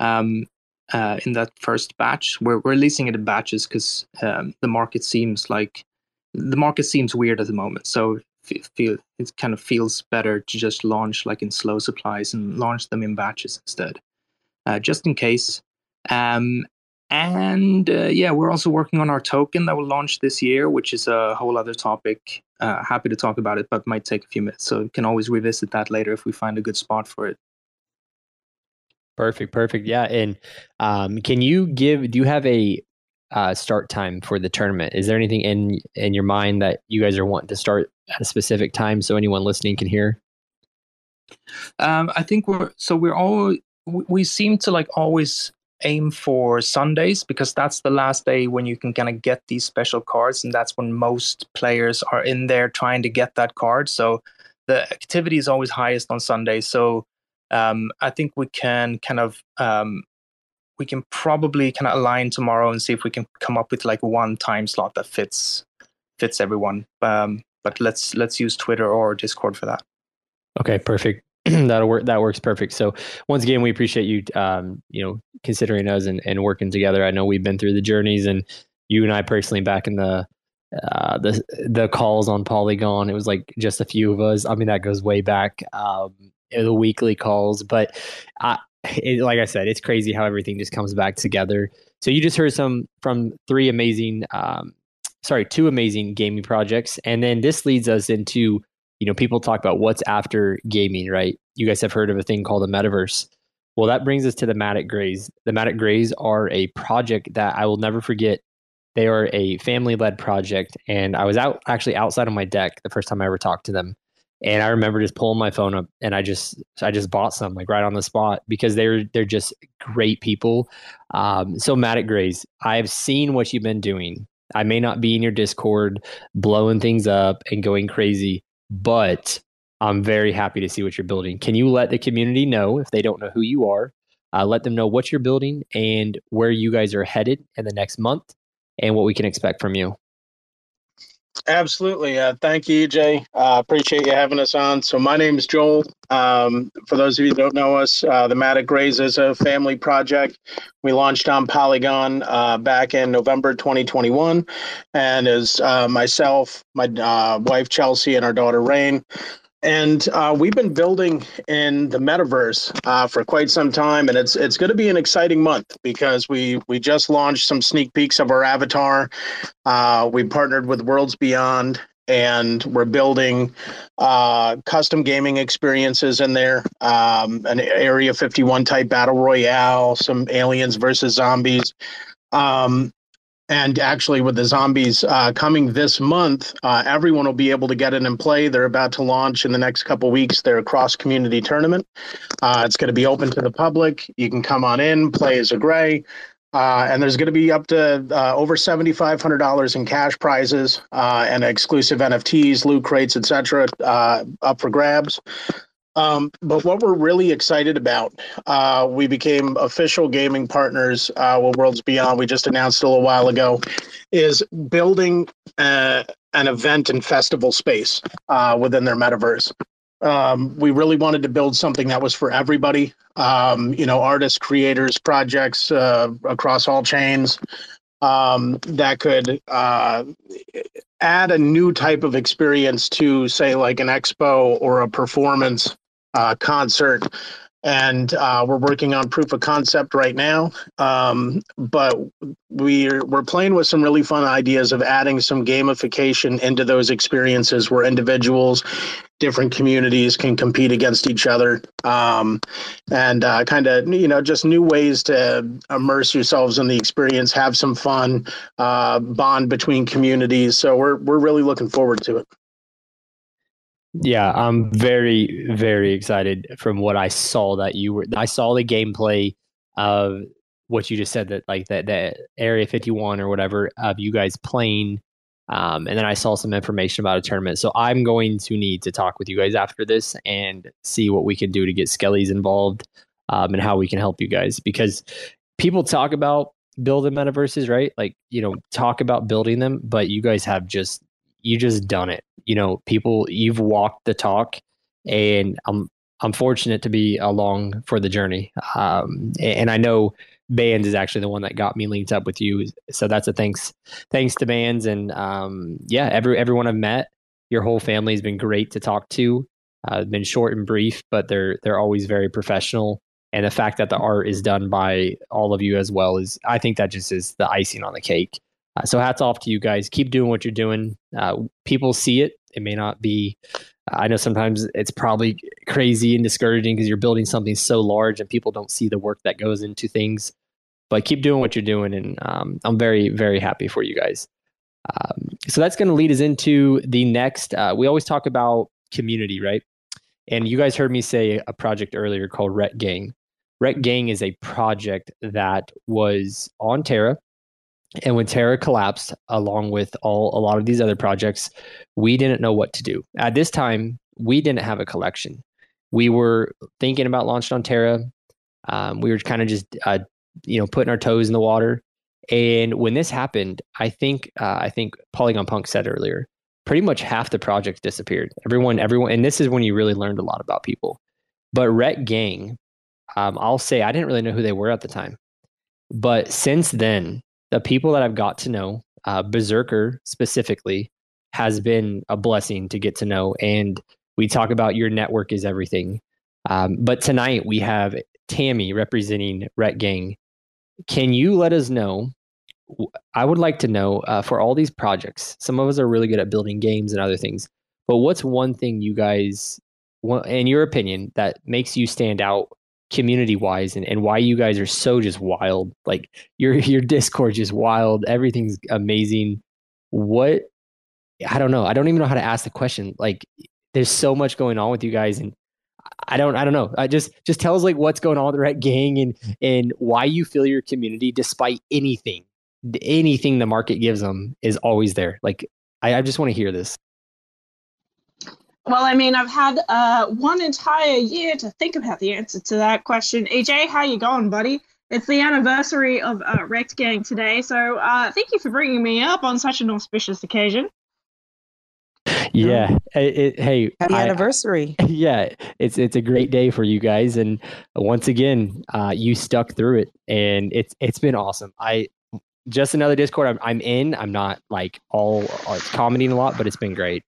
um, uh, in that first batch. We're, we're releasing it in batches because um, the market seems like the market seems weird at the moment. So fe- feel it kind of feels better to just launch like in slow supplies and launch them in batches instead, uh, just in case. Um, and uh, yeah, we're also working on our token that will launch this year, which is a whole other topic. Uh, happy to talk about it, but might take a few minutes. So we can always revisit that later if we find a good spot for it. Perfect. Perfect. Yeah. And um, can you give, do you have a uh, start time for the tournament? Is there anything in, in your mind that you guys are wanting to start at a specific time so anyone listening can hear? Um, I think we're so we're all we seem to like always aim for Sundays because that's the last day when you can kind of get these special cards, and that's when most players are in there trying to get that card. So the activity is always highest on Sundays. So um, I think we can kind of um, we can probably kind of align tomorrow and see if we can come up with like one time slot that fits fits everyone. Um, but let's let's use Twitter or Discord for that. Okay, perfect. That'll work. That works perfect. So once again, we appreciate you, um, you know, considering us and, and working together. I know we've been through the journeys, and you and I personally back in the uh, the the calls on Polygon. It was like just a few of us. I mean, that goes way back. Um, the weekly calls, but I, it, like I said, it's crazy how everything just comes back together. So you just heard some from three amazing, um, sorry, two amazing gaming projects, and then this leads us into you know, people talk about what's after gaming, right? You guys have heard of a thing called the metaverse. Well, that brings us to the Matic Greys. The Matic Greys are a project that I will never forget. They are a family led project. And I was out actually outside of my deck the first time I ever talked to them. And I remember just pulling my phone up and I just I just bought some like right on the spot because they're they're just great people. Um, so Matic Greys, I've seen what you've been doing. I may not be in your Discord blowing things up and going crazy, but I'm very happy to see what you're building. Can you let the community know if they don't know who you are? Uh, let them know what you're building and where you guys are headed in the next month and what we can expect from you. Absolutely. Uh, thank you, EJ. Uh, appreciate you having us on. So, my name is Joel. Um, for those of you who don't know us, uh, the Matic Greys is a family project. We launched on Polygon uh, back in November 2021. And as uh, myself, my uh, wife Chelsea, and our daughter Rain, and uh, we've been building in the metaverse uh, for quite some time, and it's it's going to be an exciting month because we we just launched some sneak peeks of our avatar. Uh, we partnered with Worlds Beyond, and we're building uh, custom gaming experiences in there. Um, an Area 51 type battle royale, some aliens versus zombies. Um, and actually, with the zombies uh, coming this month, uh, everyone will be able to get in and play. They're about to launch in the next couple weeks their cross community tournament. Uh, it's going to be open to the public. You can come on in, play as a gray. Uh, and there's going to be up to uh, over $7,500 in cash prizes uh, and exclusive NFTs, loot crates, etc., up for grabs. Um, but what we're really excited about, uh, we became official gaming partners uh, with Worlds Beyond. We just announced a little while ago, is building uh, an event and festival space uh, within their metaverse. Um, we really wanted to build something that was for everybody. Um, you know, artists, creators, projects uh, across all chains um, that could add a new type of experience to, say, like an expo or a performance uh, concert. And uh, we're working on proof of concept right now. Um, but we're, we're playing with some really fun ideas of adding some gamification into those experiences where individuals, different communities can compete against each other. Um, and uh, kind of, you know, just new ways to immerse yourselves in the experience, have some fun, uh, bond between communities. So we're, we're really looking forward to it. Yeah, I'm very, very excited from what I saw that you were. I saw the gameplay of what you just said that like that that Area 51 or whatever of you guys playing, um, and then I saw some information about a tournament. So I'm going to need to talk with you guys after this and see what we can do to get Skellies involved um, and how we can help you guys because people talk about building metaverses, right? Like you know, talk about building them, but you guys have just you just done it. You know, people you've walked the talk, and I'm I'm fortunate to be along for the journey. Um, and I know Bbandz is actually the one that got me linked up with you. So that's a thanks thanks to Bbandz and um, yeah, every everyone I've met, your whole family has been great to talk to. Uh, been short and brief, but they're they're always very professional. And the fact that the art is done by all of you as well is, I think that just is the icing on the cake. Uh, so hats off to you guys. Keep doing what you're doing. Uh, people see it. It may not be. I know sometimes it's probably crazy and discouraging because you're building something so large and people don't see the work that goes into things. But keep doing what you're doing, and um, I'm very, very happy for you guys. Um, so that's going to lead us into the next. Uh, we always talk about community, right? And you guys heard me say a project earlier called Rekt Gang. Rekt Gang is a project that was on Terra and when Terra collapsed, along with all a lot of these other projects, we didn't know what to do. At this time, we didn't have a collection. We were thinking about launching on Terra. Um, we were kind of just, uh, you know, putting our toes in the water. And when this happened, I think uh, I think Polygon Punk said earlier, pretty much half the project disappeared. Everyone, everyone, and this is when you really learned a lot about people. But Rekt Gang, um, I'll say I didn't really know who they were at the time, but since then, the people that I've got to know, uh, Berserker specifically, has been a blessing to get to know. And we talk about your network is everything. Um, but tonight we have Tammy representing Rekt Gang. Can you let us know? I would like to know uh, for all these projects. Some of us are really good at building games and other things, but what's one thing you guys, in your opinion, that makes you stand out community wise and, and why you guys are so just wild. Like your your Discord just wild. Everything's amazing. What I don't know. I don't even know how to ask the question. Like there's so much going on with you guys and I don't I don't know. I just just tell us like what's going on with the Rekt Gang and and why you feel your community despite anything anything the market gives them is always there. Like I, I just want to hear this. Well, I mean, I've had uh, one entire year to think about the answer to that question. EJ, how you going, buddy? It's the anniversary of uh, Rekt Gang today, so uh, thank you for bringing me up on such an auspicious occasion. Yeah. It, it, hey, Happy I- anniversary. yeah, it's it's a great day for you guys, and once again, uh, you stuck through it, and it's it's been awesome. I just another Discord I'm, I'm in. I'm not like all uh, commenting a lot, but it's been great.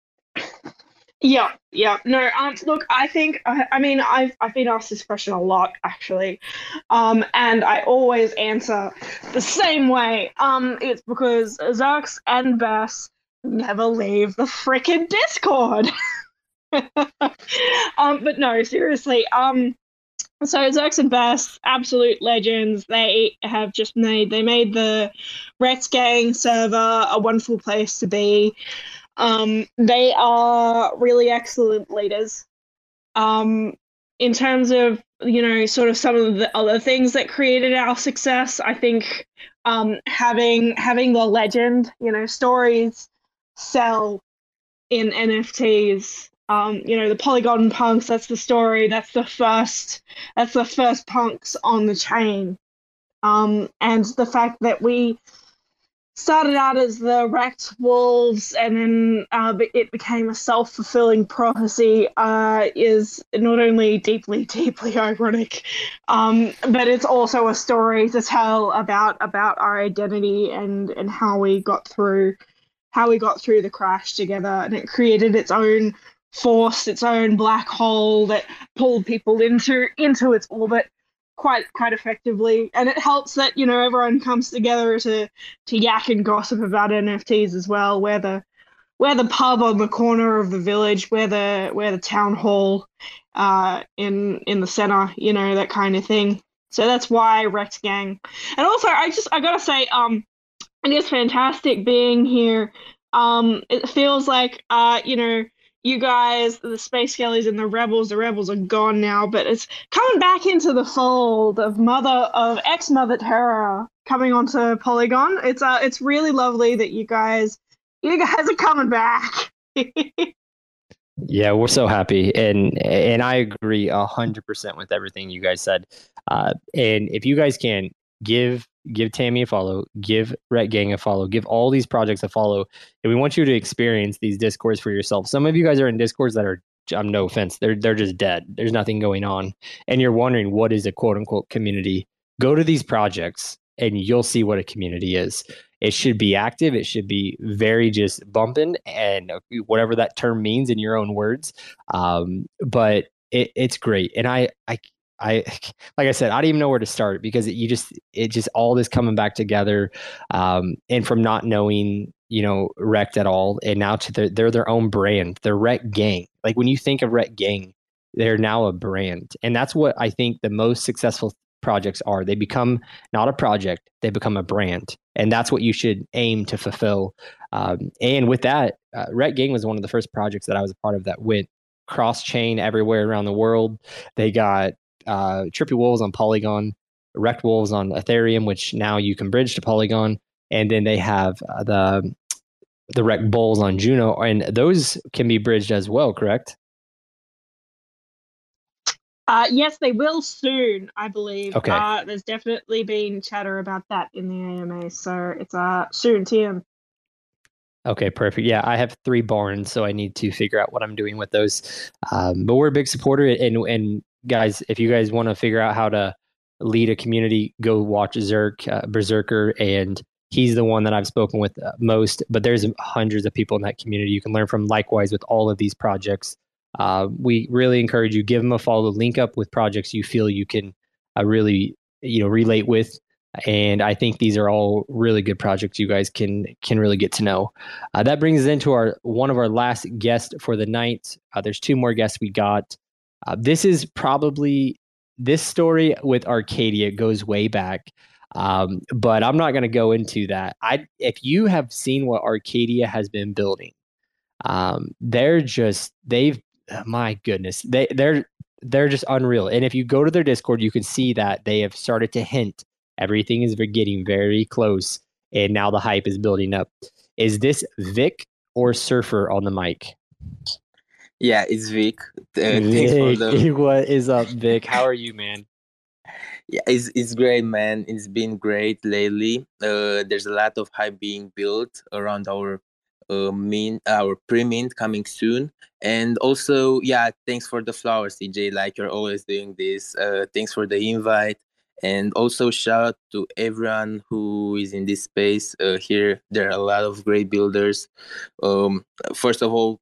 Yeah, yeah. No, um, look, I think, I, I mean, I've, I've been asked this question a lot, actually. Um, and I always answer the same way. Um, it's because Zerx and Bass never leave the frickin' Discord. um, but no, seriously. Um, so Zerx and Bass, absolute legends. They have just made they made the Rekt Gang server a wonderful place to be. Um, they are really excellent leaders. Um, in terms of you know sort of some of the other things that created our success, I think um, having having the legend, you know, stories sell in NFTs. Um, you know, the Polygon punks, that's the story, that's the first that's the first punks on the chain. Um, and the fact that we started out as the wrecked wolves and then uh, it became a self-fulfilling prophecy uh, is not only deeply deeply ironic um, but it's also a story to tell about about our identity and and how we got through how we got through the crash together. And it created its own force its own black hole that pulled people into into its orbit quite quite effectively. And it helps that you know everyone comes together to to yak and gossip about NFTs as well. Where the where the pub on the corner of the village. Where the where the town hall uh in in the center you know that kind of thing. So that's why Rekt Gang. And also I just I gotta say um it is fantastic being here. Um it feels like uh you know you guys, the Space Skellies and the Rebels, the Rebels are gone now, but it's coming back into the fold of Mother of ex Mother Terra coming onto Polygon. It's uh it's really lovely that you guys you guys are coming back. Yeah, we're so happy, and and I agree hundred percent with everything you guys said. Uh, and if you guys can give give Tammy a follow, give Rekt Gang a follow, give all these projects a follow, and we want you to experience these discords for yourself. Some of you guys are in discords that are, I'm no offense, they're they're just dead. There's nothing going on, and you're wondering what is a quote unquote community. Go to these projects, and you'll see what a community is. It should be active. It should be very just bumping and whatever that term means in your own words. Um, but it, it's great, and I, I, I, like I said, I don't even know where to start because it, you just, it just all this coming back together, um, and from not knowing, you know, wrecked at all, and now to their, they're their own brand. They're Rekt Gang. Like when you think of Rekt Gang, they're now a brand, and that's what I think the most successful projects are. They become not a project, they become a brand. And that's what you should aim to fulfill. Um, and with that, uh, Rekt Gang was one of the first projects that I was a part of that went cross chain everywhere around the world. They got uh, Trippy Wolves on Polygon, Wrecked Wolves on Ethereum, which now you can bridge to Polygon. And then they have uh, the the Wrecked Bulls on Juno, and those can be bridged as well, correct? Uh, yes, they will soon, I believe. Okay. Uh, there's definitely been chatter about that in the AMA, so it's uh soon, TM. Okay, perfect. Yeah, I have three barns, so I need to figure out what I'm doing with those. Um, but we're a big supporter, and and guys, if you guys want to figure out how to lead a community, go watch Zerk uh, Berserker, and he's the one that I've spoken with uh, most. But there's hundreds of people in that community you can learn from. Likewise, with all of these projects, uh, we really encourage you give them a follow, link up with projects you feel you can uh, really you know relate with and I think these are all really good projects you guys can can really get to know. Uh, that brings us into our one of our last guests for the night. Uh, there's two more guests we got. Uh, this is probably this story with Arkadia goes way back, um, but I'm not going to go into that. I if you have seen what Arkadia has been building, um, they're just they've my goodness they they're they're just unreal. And if you go to their Discord, you can see that they have started to hint Everything is getting very close, and now the hype is building up. Is this Vic or Surfer on the mic? Yeah, it's Vic. Uh, Vic, thanks for the... what is up, Vic? How are you, man? Yeah, it's it's great, man. It's been great lately. Uh, there's a lot of hype being built around our uh, mint, our pre-mint coming soon. And also, yeah, thanks for the flowers, EJ. Like you're always doing this. Uh, thanks for the invite. And also shout out to everyone who is in this space uh, here. There are a lot of great builders. Um, first of all,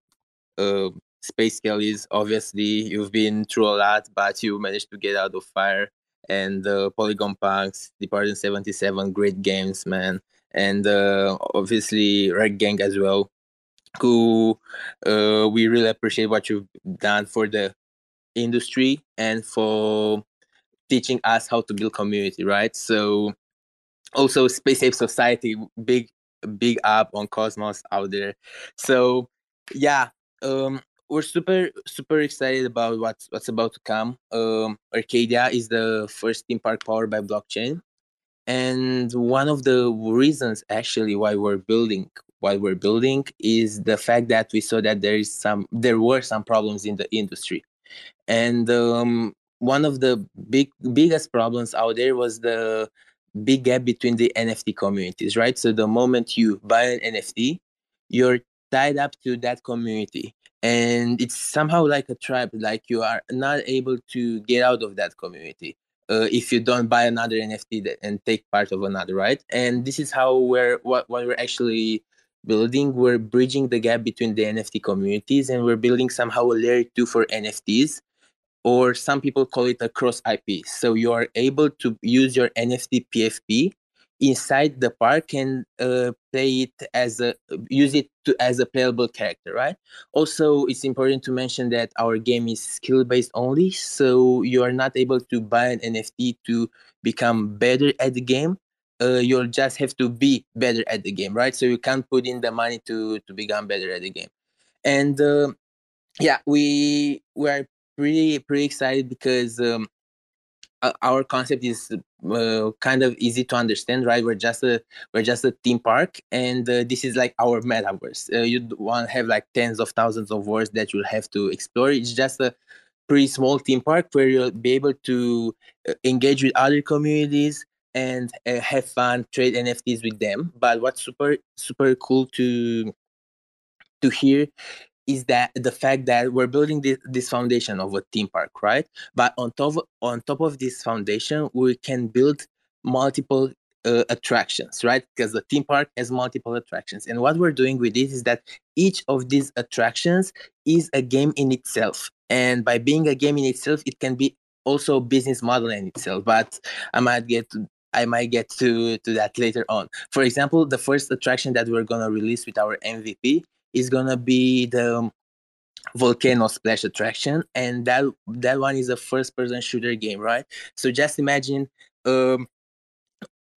uh, Space Skellies, obviously you've been through a lot, but you managed to get out of fire. And uh, Polygon Punks, Department 77, great games, man. And uh, obviously Rekt Gang as well, who uh, we really appreciate what you've done for the industry and for teaching us how to build community, right? So also Space Ape Society, big big up on Cosmos out there. So yeah, um, we're super super excited about what's what's about to come. Um, Arkadia is the first theme park powered by blockchain, and one of the reasons actually why we're building why we're building is the fact that we saw that there is some there were some problems in the industry, and um, one of the big biggest problems out there was the big gap between the NFT communities, right? So the moment you buy an NFT, you're tied up to that community and it's somehow like a trap like you are not able to get out of that community uh, if you don't buy another nft and take part of another right? And this is how we're what, what we're actually building. We're bridging the gap between the nft communities and we're building somehow a layer 2 for nfts or some people call it a cross ip so you are able to use your nft pfp inside the park and uh, play it as a use it to as a playable character right? Also it's important to mention that our game is skill based only so you are not able to buy an nft to become better at the game. Uh, you'll just have to be better at the game right? So you can't put in the money to to become better at the game. And uh, yeah we we're pretty pretty excited because um, our concept is uh, kind of easy to understand right? We're just a we're just a theme park and uh, this is like our metaverse. Uh, you want to have like tens of thousands of worlds that you'll have to explore. It's just a pretty small theme park where you'll be able to uh, engage with other communities and uh, have fun trade nfts with them. But what's super super cool to to hear is that the fact that we're building this, this foundation of a theme park, right? But on top of, on top of this foundation, we can build multiple uh, attractions, right? Because the theme park has multiple attractions, and what we're doing with this is that each of these attractions is a game in itself, and by being a game in itself, it can be also business model in itself. But I might get I might get to to that later on. For example, the first attraction that we're gonna release with our MVP is gonna be the volcano splash attraction and that that one is a first person shooter game right? So just imagine um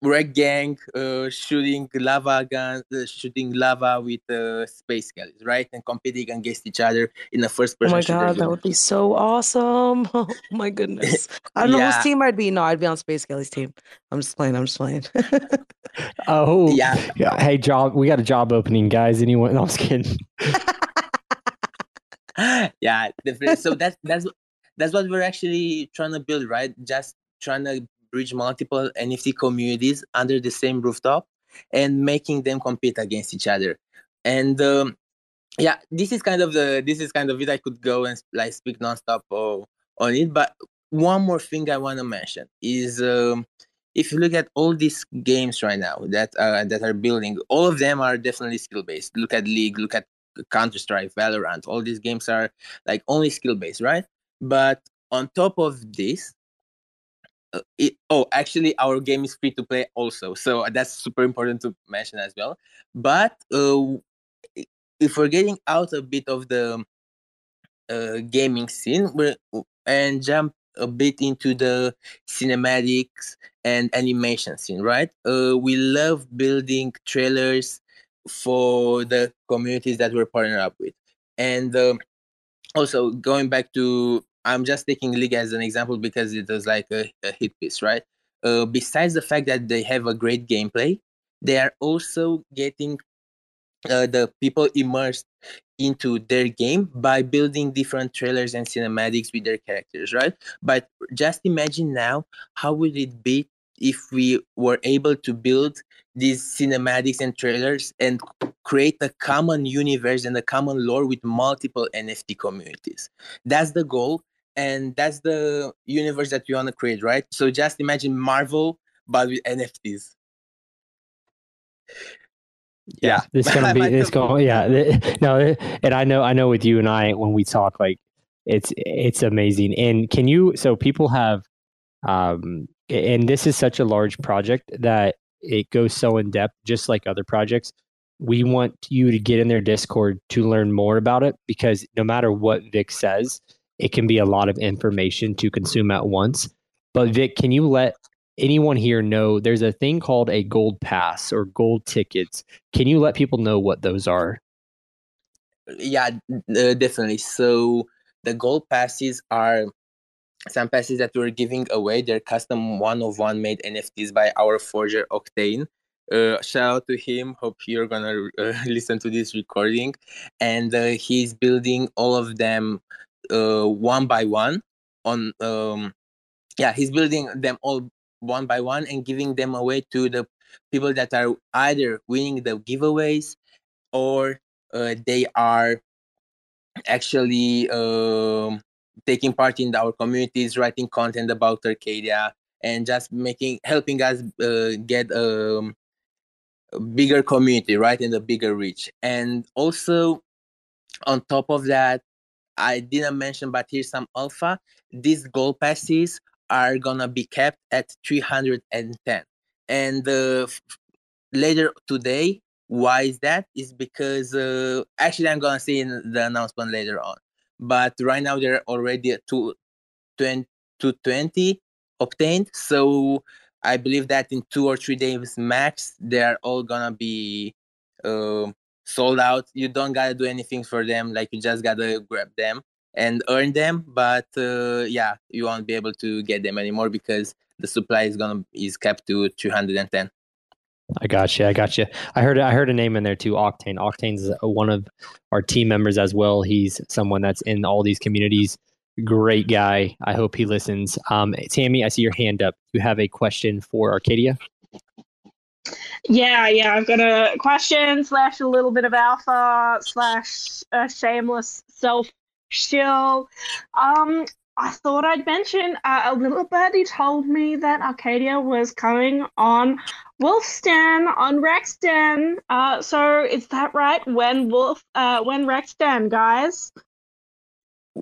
Rekt Gang uh, shooting lava guns uh, shooting lava with uh, space skellies right and competing against each other in a first person Oh my god, game. that would be so awesome! Oh my goodness, I don't know Yeah. whose team I'd be. No, I'd be on Space Skellies team. I'm just playing. I'm just playing. Oh, Yeah. Hey, job. We got a job opening, guys. Anyone? No, I was kidding. yeah definitely so that's that's that's what we're actually trying to build right just trying to bridge multiple nft communities under the same rooftop and making them compete against each other. And um, yeah this is kind of the this is kind of it. I could go and like speak nonstop oh, on it but one more thing i want to mention is um, if you look at all these games right now that uh, that are building all of them are definitely skill based look at league look at Counter Strike, Valorant, all these games are like only skill based, right? But on top of this, it, oh, actually, our game is free to play also, so that's super important to mention as well. But uh, if we're getting out a bit of the uh, gaming scene we're, and jump a bit into the cinematics and animation scene, right? Uh, we love building trailers for the communities that we're partnered up with. And um, also going back to, I'm just taking League as an example because it was like a, a hit piece, right? Uh, besides the fact that they have a great gameplay, they are also getting uh, the people immersed into their game by building different trailers and cinematics with their characters, right? But just imagine now how would it be if we were able to build these cinematics and trailers and create a common universe and a common lore with multiple NFT communities. That's the goal. And that's the universe that we want to create, right? So just imagine Marvel, but with NFTs. Yeah, it's gonna be. It's going. Yeah, no, and I know. I know. With you and I, when we talk, like it's it's amazing. And can you? So people have, um, and this is such a large project that it goes so in depth, just like other projects. We want you to get in their Discord to learn more about it because no matter what Vic says, it can be a lot of information to consume at once. But Vic, can you let anyone here know there's a thing called a gold pass or gold tickets? Can you let people know what those are? Yeah, uh, definitely. So the gold passes are some passes that we're giving away. They're custom one of one made NFTs by our forger Octane. Uh, shout out to him. Hope you're gonna uh, listen to this recording. And uh, he's building all of them uh, one by one. On um, yeah, he's building them all one by one and giving them away to the people that are either winning the giveaways or uh, they are actually um, taking part in our communities, writing content about Arkadia, and just making helping us uh, get um, a bigger community, right, and a bigger reach. And also, on top of that, I didn't mention, but here's some alpha. These goal passes are gonna be kept at 310. And uh, later today, why is that? Is because uh, actually I'm gonna say in the announcement later on but right now they're already at 220 obtained. So I believe that in two or three days max, they're all gonna be uh, sold out. You don't gotta do anything for them, like you just gotta grab them and earn them. But uh, yeah, you won't be able to get them anymore because the supply is gonna is kept to 210. I got you. I got you. I heard. I heard a name in there too. Octane. Octane's one of our team members as well. He's someone that's in all these communities. Great guy. I hope he listens. Um, Tammy, I see your hand up. You have a question for Arkadia. Yeah, yeah. I've got a question slash a little bit of alpha slash a shameless self shill. Um, I thought I'd mention uh, a little birdie told me that Arkadia was coming on Wolfstan on Rexden. Uh, so is that right? When Wolf, uh, when Rexden, guys?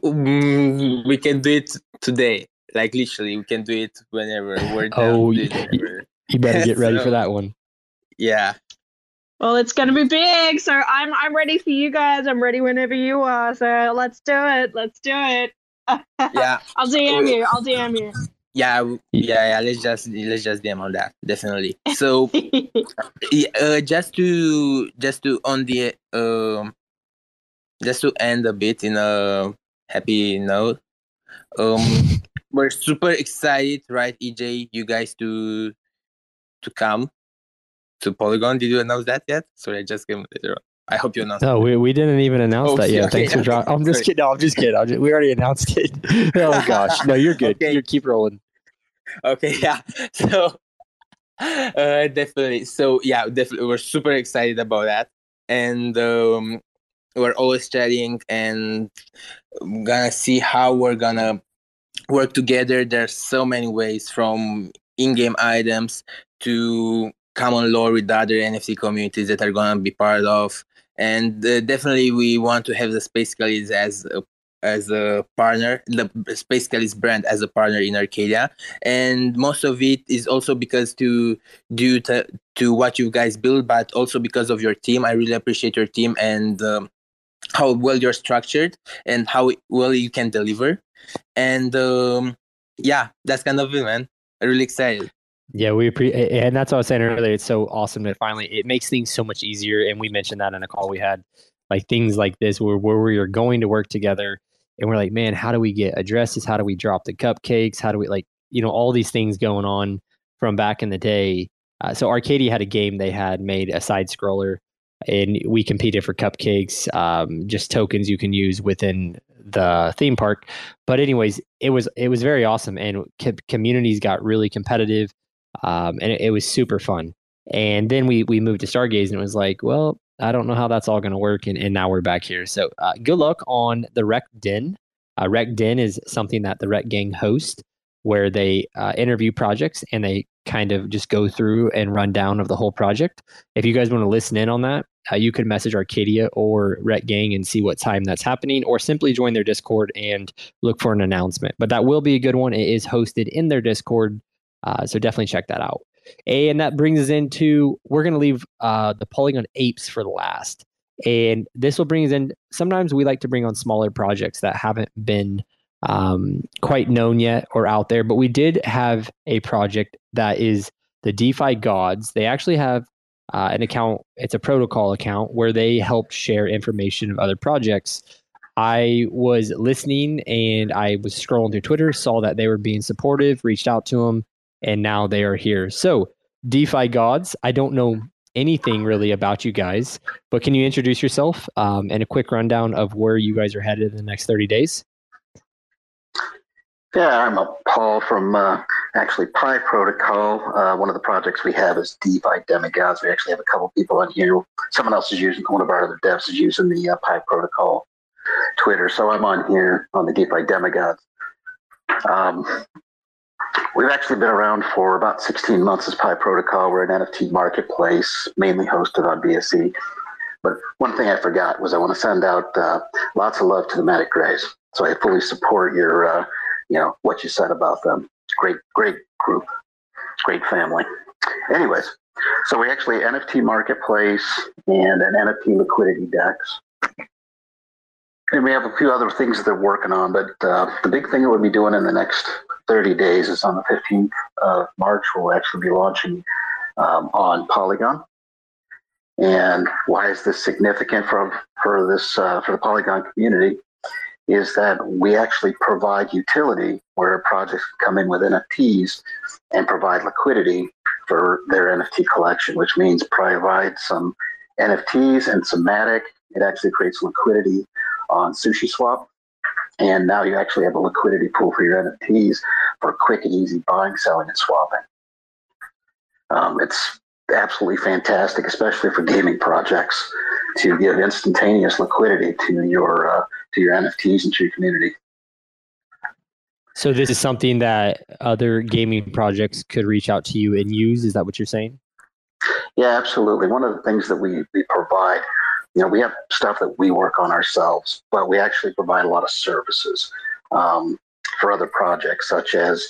Mm, we can do it today. Like literally, we can do it whenever we're done. Oh, you, you better get ready so, for that one. Yeah. Well, it's gonna be big, so I'm I'm ready for you guys. I'm ready whenever you are. So let's do it. Let's do it. yeah. I'll DM you. I'll DM you. Yeah, yeah, yeah. Let's just let's just DM on that. Definitely. So, uh, just to just to on the um, just to end a bit in a happy note. Um, we're super excited, right, EJ? You guys to to come to Polygon. Did you announce that yet? Sorry, I just came later on. I hope you announced. No, we, we didn't even announce oh, that yet. Okay, Thanks for dropping. I'm just kidding. No, I'm just kidding. Just, we already announced it. oh gosh, no, you're good. Okay. You keep rolling. Okay, yeah. So, uh, definitely. So yeah, definitely, we're super excited about that, and um, we're always chatting and gonna see how we're gonna work together. There's so many ways from in-game items to common lore with the other NFT communities that are gonna be part of and uh, definitely we want to have the Space Skellies as a as a partner, the Space Skellies brand as a partner in Arkadia, and most of it is also because to due to, to what you guys build, but also because of your team. I really appreciate your team and um, how well you're structured and how well you can deliver. And um, yeah, that's kind of it, man. I'm really excited. Yeah, we appreciate, and that's what I was saying earlier. It's so awesome that finally it makes things so much easier. And we mentioned that in a call we had, like things like this where where we are going to work together, and we're like, man, how do we get addresses? How do we drop the cupcakes? How do we like, you know, all these things going on from back in the day. Uh, so Arkadia had a game they had made a side scroller, and we competed for cupcakes, um, just tokens you can use within the theme park. But anyways, it was it was very awesome, and co- communities got really competitive um, and it, it was super fun. And then we we moved to Stargaze, and it was like, well, I don't know how that's all going to work, and, and now we're back here. So uh, good luck on the Rekt Den. Uh, Rekt Den is something that the Rekt Gang host, where they uh, interview projects and they kind of just go through and run down of the whole project. If you guys want to listen in on that, uh, you can message Arkadia or Rekt Gang and see what time that's happening, or simply join their Discord and look for an announcement. But that will be a good one. It is hosted in their Discord, uh, so definitely check that out. And that brings us into we're going to leave uh, the Polygon Apes for the last. And this will bring us in. Sometimes we like to bring on smaller projects that haven't been um, quite known yet or out there, but we did have a project that is the DeFi Gods. They actually have uh, an account, it's a protocol account where they help share information of other projects. I was listening and I was scrolling through Twitter, saw that they were being supportive, reached out to them, and now they are here. So, DeFi Gods, I don't know anything really about you guys, but can you introduce yourself um, and a quick rundown of where you guys are headed in the next 30 days? Yeah, I'm Paul from uh, actually Pi Protocol. Uh, one of the projects we have is DeFi Demigods. We actually have a couple people on here. Someone else is using, one of our other devs is using the uh, Pi Protocol Twitter. So I'm on here on the DeFi Demigods. Um, we've actually been around for about 16 months as Pi Protocol. We're an NFT marketplace, mainly hosted on BSC. But one thing I forgot was I want to send out uh, lots of love to the Matic Greys. So I fully support your uh, you know what you said about them. Great, great group, great family. Anyways, so we actually NFT marketplace and an NFT liquidity dex. And we have a few other things that they're working on, but uh, the big thing that we'll be doing in the next 30 days is on the 15th of March, we'll actually be launching um, on Polygon. And why is this significant for, for this uh, for the Polygon community? is that we actually provide utility where projects come in with NFTs and provide liquidity for their NFT collection, which means provide some NFTs and some Matic. It actually creates liquidity on SushiSwap. And now you actually have a liquidity pool for your NFTs for quick and easy buying, selling, and swapping. Um, it's absolutely fantastic, especially for gaming projects, to give instantaneous liquidity to your uh, to your NFTs and to your community. So this is something that other gaming projects could reach out to you and use. Is that what you're saying? Yeah, absolutely. One of the things that we, we provide, you know, we have stuff that we work on ourselves, but we actually provide a lot of services um, for other projects, such as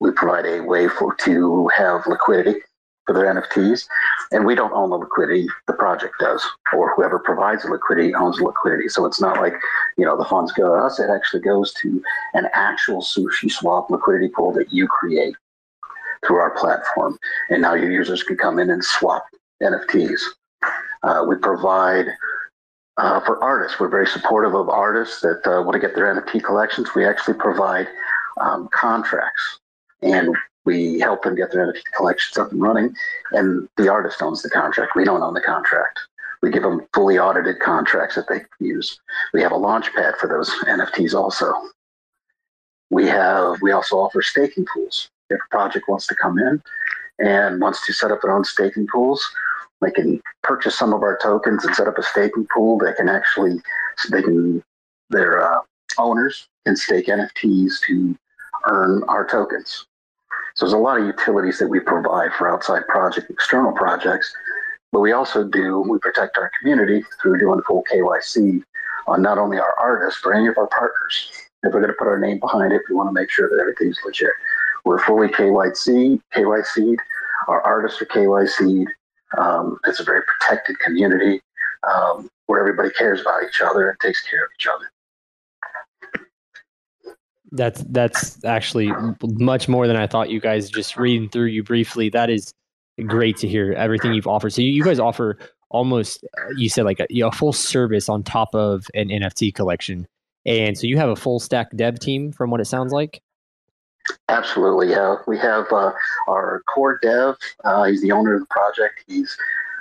we provide a way for to have liquidity for their NFTs. And we don't own the liquidity, the project does, or whoever provides the liquidity owns the liquidity. So it's not like, you know, the funds go to us, it actually goes to an actual SushiSwap liquidity pool that you create through our platform. And now your users can come in and swap NFTs. Uh, we provide uh, for artists, we're very supportive of artists that uh, want to get their NFT collections. We actually provide um, contracts and we help them get their NFT collections up and running, and the artist owns the contract. We don't own the contract. We give them fully audited contracts that they can use. We have a launch pad for those NFTs also. We have we also offer staking pools. If a project wants to come in and wants to set up their own staking pools, they can purchase some of our tokens and set up a staking pool. They can actually they can their uh, owners can stake NFTs to earn our tokens. So there's a lot of utilities that we provide for outside project, external projects, but we also do, we protect our community through doing full KYC on not only our artists, but any of our partners. If we're going to put our name behind it, we want to make sure that everything's legit. We're fully KYC, KYC'd. Our artists are KYC'd. Um, it's a very protected community um, where everybody cares about each other and takes care of each other. That's that's actually much more than I thought. You guys just reading through you briefly. That is great to hear everything you've offered. So you, you guys offer almost you said like a, a, full service on top of an NFT collection, and so you have a full stack dev team from what it sounds like. Absolutely, yeah. We have uh, our core dev. Uh, he's the owner of the project. He's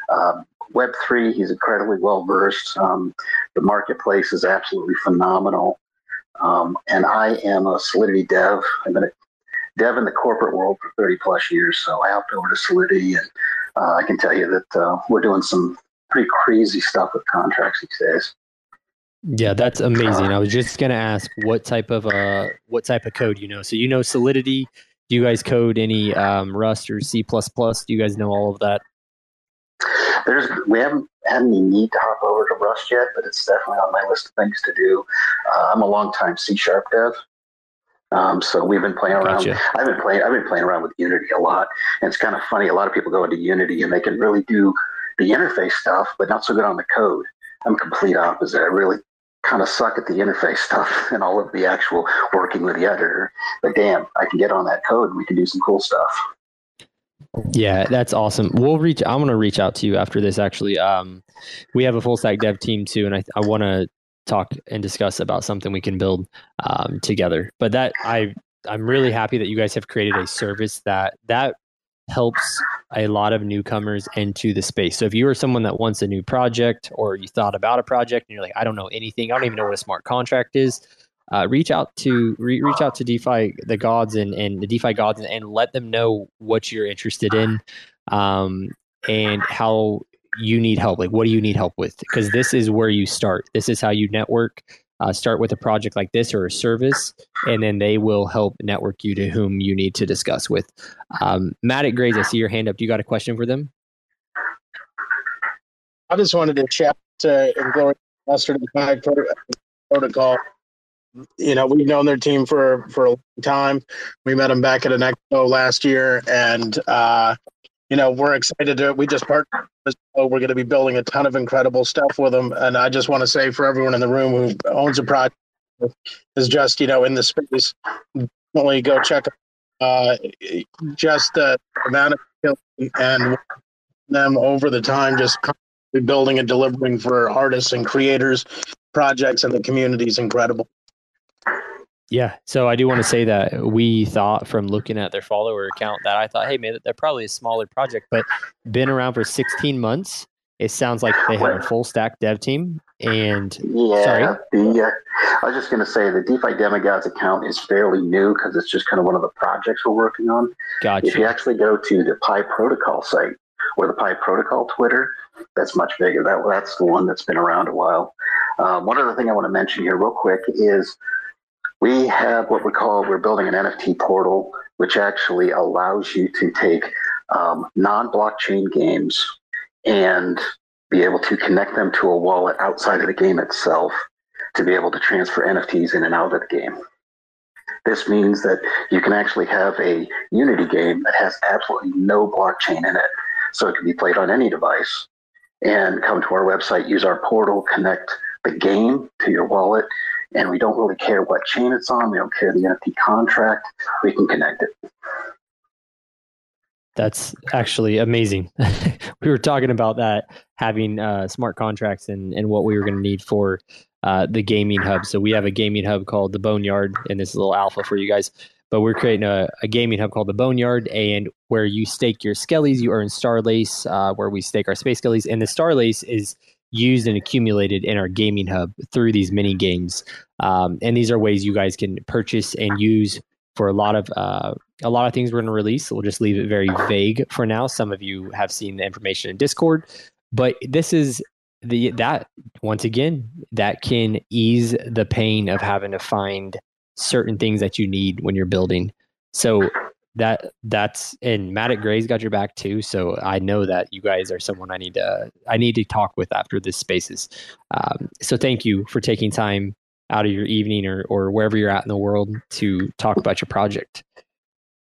um, Web three. He's incredibly well versed. Um, the marketplace is absolutely phenomenal. Um, and I am a Solidity dev. I've been a dev in the corporate world for 30 plus years. So I hopped over to Solidity, and uh, I can tell you that uh, we're doing some pretty crazy stuff with contracts these days. Yeah, that's amazing. I was just gonna ask what type of uh what type of code you know. So you know Solidity. Do you guys code any um, Rust or C plus plus? Do you guys know all of that? There's we haven't had any need to hop over to Rust yet, but it's definitely on my list of things to do. Uh, I'm a long time C sharp dev. Um, so we've been playing around. Gotcha. I've been playing. I've been playing around with Unity a lot, and it's kind of funny. A lot of people go into Unity and they can really do the interface stuff, but not so good on the code. I'm complete opposite. I really kind of suck at the interface stuff and all of the actual working with the editor. But damn, I can get on that code and we can do some cool stuff. Yeah, that's awesome. We'll reach. I'm gonna reach out to you after this. Actually, um, we have a full stack dev team too, and I I want to talk and discuss about something we can build um, together. But that I I'm really happy that you guys have created a service that that helps a lot of newcomers into the space. So if you are someone that wants a new project or you thought about a project and you're like, I don't know anything, I don't even know what a smart contract is, uh, reach out to re- reach out to DeFi the gods and and the DeFi gods and, and let them know what you're interested in, um, and how you need help. Like, what do you need help with? Because this is where you start. This is how you network. Uh, start with a project like this or a service, and then they will help network you to whom you need to discuss with. Um, Matic Greys, I see your hand up. Do you got a question for them? I just wanted to chat to Inglorious Master Defy Protocol. You know, we've known their team for for a long time. We met them back at an expo last year, and uh, you know, we're excited to. We just partnered. We're going to be building a ton of incredible stuff with them, and I just want to say for everyone in the room who owns a project is just you know in the space, definitely go check uh, just the amount of and them over the time, just building and delivering for artists and creators, projects, and the community is incredible. Yeah. So I do want to say that we thought from looking at their follower account that I thought, hey, man, they're probably a smaller project, but been around for 16 months. It sounds like they have a full stack dev team. And Yeah, sorry, the uh, I was just going to say the DeFi Demigods account is fairly new because it's just kind of one of the projects we're working on. Gotcha. If you actually go to the Pi Protocol site or the Pi Protocol Twitter, that's much bigger. That that's the one that's been around a while. Um, one other thing I want to mention here, real quick, is we have what we call we're building an NFT portal, which actually allows you to take um, non-blockchain games and be able to connect them to a wallet outside of the game itself to be able to transfer NFTs in and out of the game. This means that you can actually have a Unity game that has absolutely no blockchain in it, so it can be played on any device. And come to our website, use our portal, connect the game to your wallet, and we don't really care what chain it's on. We don't care the NFT contract. We can connect it. That's actually amazing. we were talking about that having uh, smart contracts and, and what we were going to need for uh, the gaming hub. So we have a gaming hub called the Boneyard, and this is a little alpha for you guys. But we're creating a, a gaming hub called the Boneyard, and where you stake your skellies, you earn Star Lace, uh, where we stake our space skellies, and the Star Lace is used and accumulated in our gaming hub through these mini games. Um, and these are ways you guys can purchase and use for a lot of uh, a lot of things we're going to release. We'll just leave it very vague for now. Some of you have seen the information in Discord, but this is the that once again that can ease the pain of having to find certain things that you need when you're building. So that that's and Matic Grey's got your back too. So I know that you guys are someone I need to I need to talk with after this spaces. Um, so thank you for taking time out of your evening or or wherever you're at in the world to talk about your project.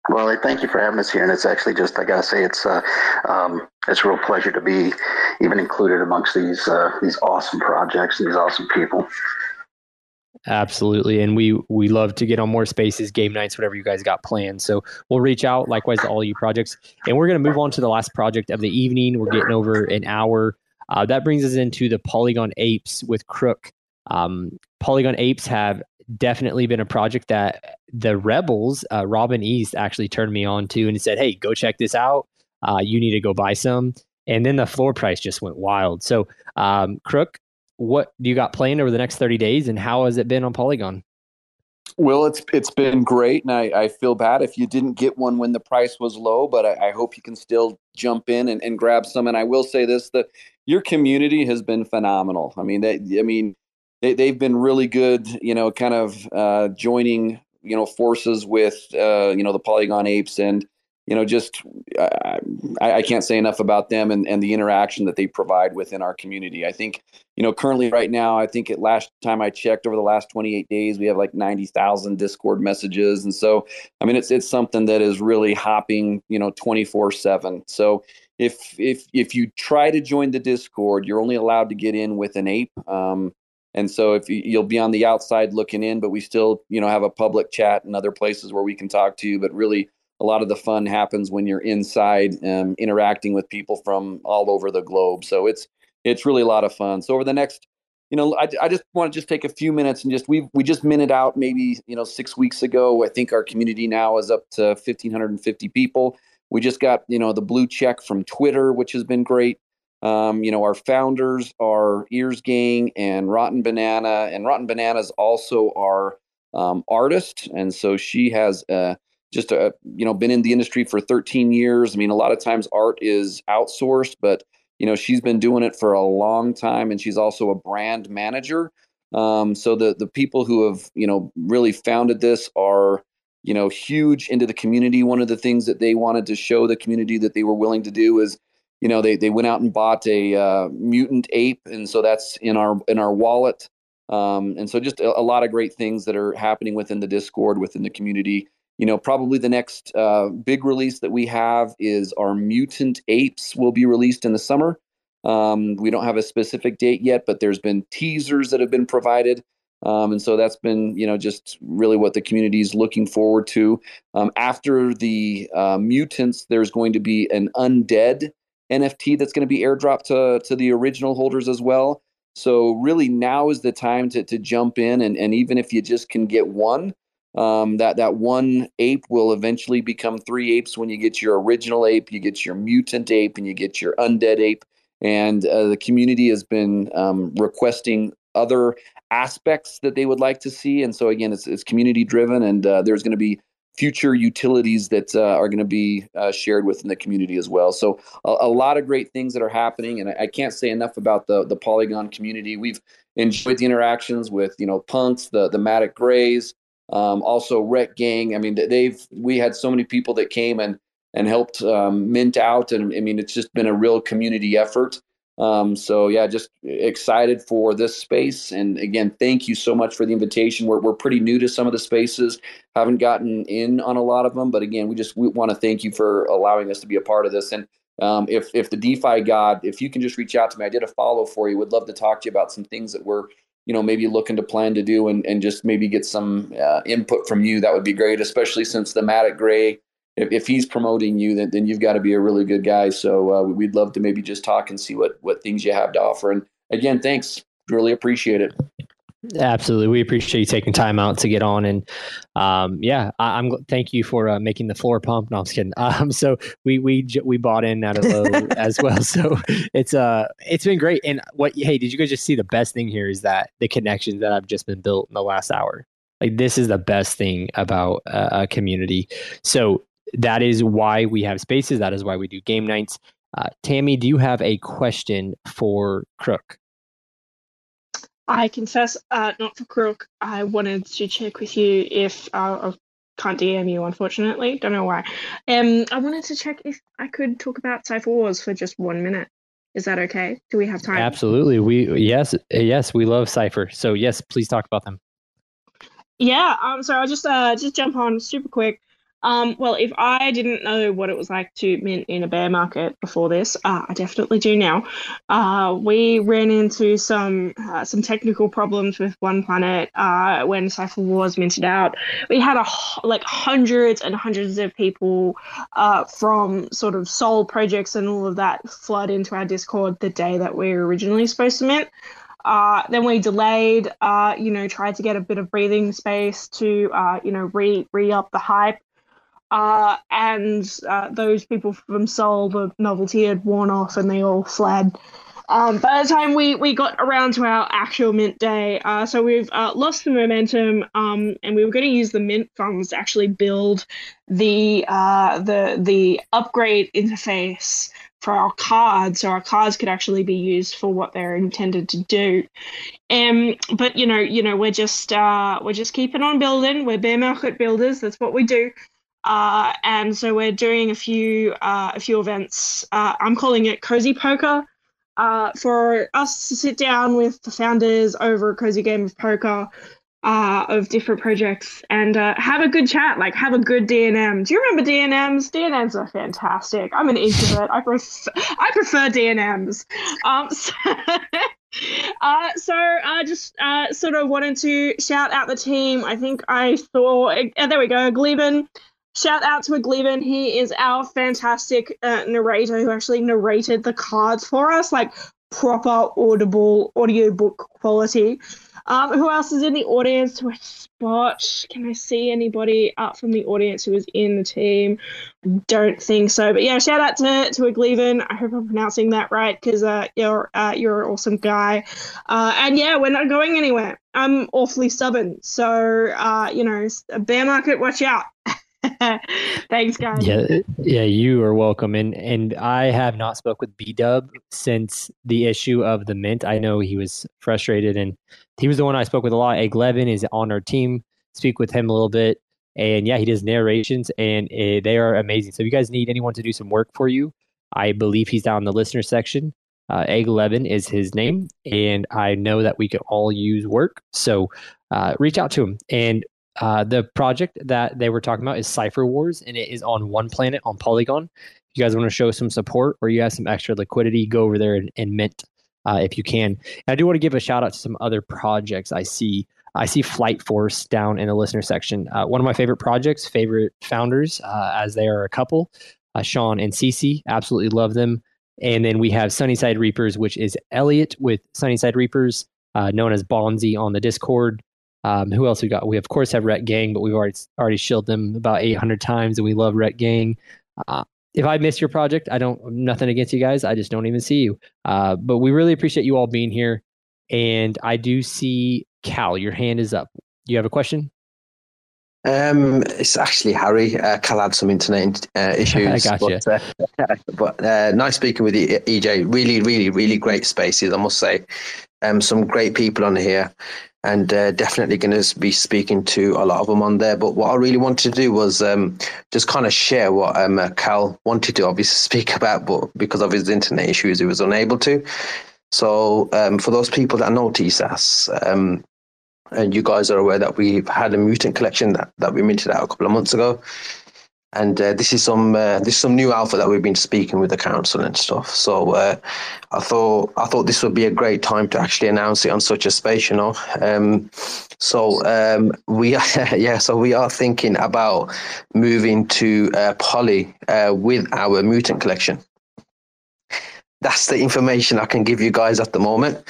Well, thank you for having us here, and it's actually just I gotta say it's uh, um, it's a real pleasure to be even included amongst these uh, these awesome projects and these awesome people. Absolutely, and we we love to get on more spaces, game nights, whatever you guys got planned. So we'll reach out likewise to all you projects, and we're going to move on to the last project of the evening. We're getting over an hour. Uh, that brings us into the Polygon Apes with Crook. Um, Polygon Apes have definitely been a project that the Rebels, uh, Robin East, actually turned me on to and said, "Hey, go check this out. Uh, you need to go buy some." And then the floor price just went wild. So, um, Crook, what do you got planned over the next 30 days and how has it been on Polygon? Well, it's it's been great, and I, I feel bad if you didn't get one when the price was low, but I, I hope you can still jump in and, and grab some. And I will say this: that your community has been phenomenal. I mean, they, I mean, they, they've been really good. You know, kind of uh, joining you know forces with uh, you know the Polygon apes and you know, just I, I, can't say enough about them and, and the interaction that they provide within our community. I think, you know, currently right now, I think at last time I checked over the last 28 days, we have like 90,000 Discord messages. And so, I mean, it's, it's something that is really hopping, you know, 24 seven. So if, if, if you try to join the Discord, you're only allowed to get in with an ape. Um, and so if you, you'll be on the outside looking in, but we still, you know, have a public chat and other places where we can talk to you, but really a lot of the fun happens when you're inside um, interacting with people from all over the globe. So it's it's really a lot of fun. So over the next, you know, I, I just want to just take a few minutes and just we we just minted out maybe you know six weeks ago. I think our community now is up to 1,550 people. We just got you know the blue check from Twitter, which has been great. Um, you know, our founders are Ears Gang and Rotten Banana, and Rotten Bananas also our um, artist, and so she has a just a, uh, you know been in the industry for 13 years. I mean, a lot of times art is outsourced, but you know she's been doing it for a long time, and she's also a brand manager. Um, so the the people who have you know really founded this are you know huge into the community. One of the things that they wanted to show the community that they were willing to do is you know they they went out and bought a uh, mutant ape, and so that's in our in our wallet. Um, and so just a, a, lot of great things that are happening within the Discord, within the community you know, probably the next uh, big release that we have is our Mutant Apes will be released in the summer. Um, we don't have a specific date yet, but there's been teasers that have been provided. Um, and so that's been, you know, just really what the community is looking forward to. Um, after the uh, mutants, there's going to be an undead NFT that's going to be airdropped to, to the original holders as well. So really now is the time to, to jump in and, and even if you just can get one, um, that that one ape will eventually become three apes when you get your original ape, you get your mutant ape, and you get your undead ape. And uh, the community has been um, requesting other aspects that they would like to see. And so again, it's, it's community driven, and uh, there's going to be future utilities that uh, are going to be uh, shared within the community as well. So a, a, lot of great things that are happening, and I, I, can't say enough about the the Polygon community. We've enjoyed the interactions with you know punks, the the Matic Greys, um, also, Rekt Gang. I mean, they've we had so many people that came and and helped um, mint out, and I mean, it's just been a real community effort. Um, so yeah, just excited for this space. And again, thank you so much for the invitation. We're we're pretty new to some of the spaces, haven't gotten in on a lot of them, but again, we just we want to thank you for allowing us to be a part of this. And um, if if the DeFi God, if you can just reach out to me, I did a follow for you. Would love to talk to you about some things that we're you know maybe looking to plan to do and, and just maybe get some uh, input from you that would be great especially since the Matic Grey if, if he's promoting you then, then you've got to be a really good guy. So uh, we'd love to maybe just talk and see what what things you have to offer. And again thanks. Really appreciate it Absolutely, we appreciate you taking time out to get on, and um, yeah, I, am Thank you for uh, making the floor pump. No, I'm just kidding. Um, so we we we bought in at a low as well. So it's uh it's been great. And what? Hey, did you guys just see the best thing here is that the connections that I've just been built in the last hour. Like this is the best thing about a community. So that is why we have spaces. That is why we do game nights. Uh, Tammy, do you have a question for Crook? I confess, uh, not for Crook. I wanted to check with you if uh, I can't DM you, unfortunately. Don't know why. Um, I wanted to check if I could talk about Cypher Wars for just one minute. Is that okay? Do we have time? Absolutely. We yes, yes, we love Cypher. So yes, please talk about them. Yeah. Um. So I'll just uh just jump on super quick. Um, well, if I didn't know what it was like to mint in a bear market before this, uh, I definitely do now. Uh, we ran into some uh, some technical problems with One Planet uh, when Cypher was minted out. We had a like hundreds and hundreds of people uh, from sort of Sol projects and all of that flood into our Discord the day that we were originally supposed to mint. Uh, then we delayed, uh, you know, tried to get a bit of breathing space to, uh, you know, re re up the hype. Uh, and uh, those people from Sol, the novelty had worn off and they all fled. um, by the time we, we got around to our actual mint day, uh, so we've uh, lost the momentum, um, and we were going to use the mint funds to actually build the uh, the the upgrade interface for our cards, so our cards could actually be used for what they're intended to do. Um, but you know, you know, we're just uh, we're just keeping on building. We're bear market builders. That's what we do. Uh, and so we're doing a few uh, a few events. Uh, I'm calling it Cozy Poker. Uh, for us to sit down with the founders over a cozy game of poker uh, of different projects and uh, have a good chat, like have a good DNM. Do you remember DNMs? DNMs are fantastic. I'm an introvert. I prefer I prefer DNMs. Um, so, uh, so I just uh, sort of wanted to shout out the team. I think I saw. There we go, Gleben. Shout out to Gleben. He is our fantastic uh, narrator who actually narrated the cards for us, like proper audible audiobook quality. Um, who else is in the audience to a spot? Can I see anybody up from the audience who is in the team? I don't think so. But yeah, shout out to to Agleven. I hope I'm pronouncing that right because uh, you're uh, you're an awesome guy. Uh, and yeah, we're not going anywhere. I'm awfully stubborn, so uh, you know, bear market, watch out. Thanks, guys. Yeah, yeah, you are welcome. And and I have not spoke with B Dub since the issue of the mint. I know he was frustrated, and he was the one I spoke with a lot. Egg Levin is on our team. Speak with him a little bit, and yeah, he does narrations, and uh, they are amazing. So if you guys need anyone to do some work for you, I believe he's down in the listener section. Uh, Egg Levin is his name, and I know that we can all use work. So uh, reach out to him. And uh, the project that they were talking about is Cipher Wars, and it is on one planet on Polygon. If you guys want to show some support or you have some extra liquidity, go over there and, and mint uh, if you can. And I do want to give a shout out to some other projects I see. I see Flight Force down in the listener section. Uh, one of my favorite projects, favorite founders, uh, as they are a couple, uh, Sean and Cece. Absolutely love them. And then we have Sunnyside Reapers, which is Elliot with Sunnyside Reapers, uh, known as Bonzi on the Discord. Um, who else we got? We of course have Rekt Gang, but we've already already shilled them about 800 times, and we love Rekt Gang. Uh, if I miss your project, I don't nothing against you guys. I just don't even see you. Uh, but we really appreciate you all being here. And I do see Cal, your hand is up. You have a question? Um, it's actually Harry. Uh, Cal had some internet uh, issues. I got but, you. Uh, but uh, nice speaking with you, EJ. Really, really, really great spaces. I must say, um, some great people on here and uh, definitely going to be speaking to a lot of them on there. But what I really wanted to do was um, just kind of share what um, uh, Cal wanted to obviously speak about, but because of his internet issues, he was unable to. So um, for those people that know TSAS, um, and you guys are aware that we've had a mutant collection that, that we minted out a couple of months ago and uh, this is some uh, this is some new alpha that we've been speaking with the council and stuff. So uh, I thought I thought this would be a great time to actually announce it on such a space, you know. Um, so um, we are, yeah, so we are thinking about moving to uh, Poly uh, with our mutant collection. That's the information I can give you guys at the moment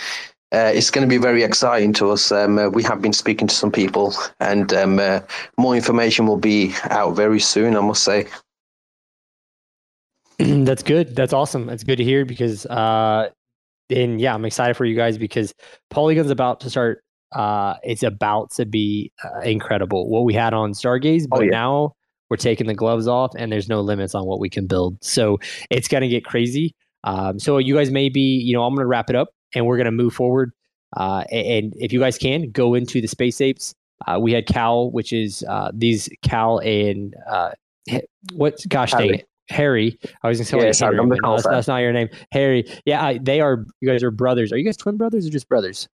uh, it's going to be very exciting to us. Um, uh, we have been speaking to some people, and um, uh, more information will be out very soon. I must say. That's good. That's awesome. That's good to hear because, uh, and yeah, I'm excited for you guys because Polygon's about to start. Uh, it's about to be uh, incredible. What we had on Stargaze, but oh, yeah. now we're taking the gloves off, and there's no limits on what we can build. So it's going to get crazy. Um, so you guys may be, you know, I'm going to wrap it up and we're going to move forward. Uh, and if you guys can go into the space apes, uh, we had Cal, which is uh, these Cal and uh, what? Gosh Harry. dang it, Harry. I was going to say yeah, Harry, no, that's, that's, not your name, Harry. Yeah, I, they are. You guys are brothers. Are you guys twin brothers or just brothers?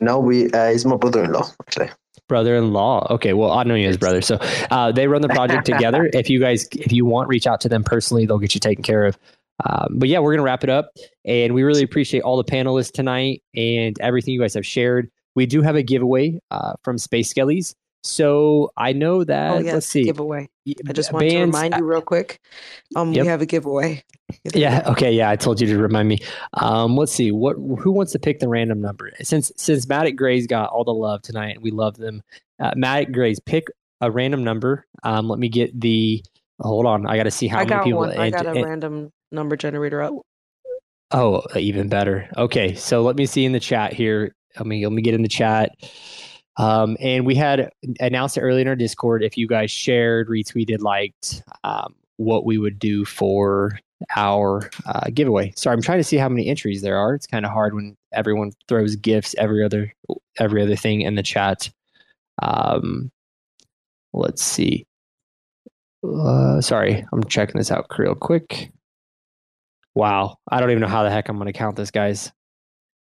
No, we. Uh, he's my brother-in-law actually. Brother-in-law. Okay, well, I know you as brother. So uh, they run the project together. If you guys, if you want, reach out to them personally. They'll get you taken care of. Um, but yeah, we're going to wrap it up. And we really appreciate all the panelists tonight and everything you guys have shared. We do have a giveaway uh, from Space Skellies. So I know that, oh, yes, let's see. Giveaway. I just want to remind you real quick. Um, yep. We have a giveaway. Yeah. Okay. Yeah. I told you to remind me. Um, let's see. What? Who wants to pick the random number? Since since Matic Grey's got all the love tonight, we love them. Uh, Matic Grey's pick a random number. Um, let me get the. Hold on. I got to see how I many people. One. I got a and, random number generator up. Oh, even better. Okay, so let me see in the chat here. Let me let me get in the chat. Um, and we had announced it earlier in our Discord. If you guys shared, retweeted, liked, um, what we would do for our uh, giveaway. Sorry, I'm trying to see how many entries there are. It's kind of hard when everyone throws gifts every other every other thing in the chat. Um, let's see. Uh, sorry, I'm checking this out real quick. Wow, I don't even know how the heck I'm going to count this, guys.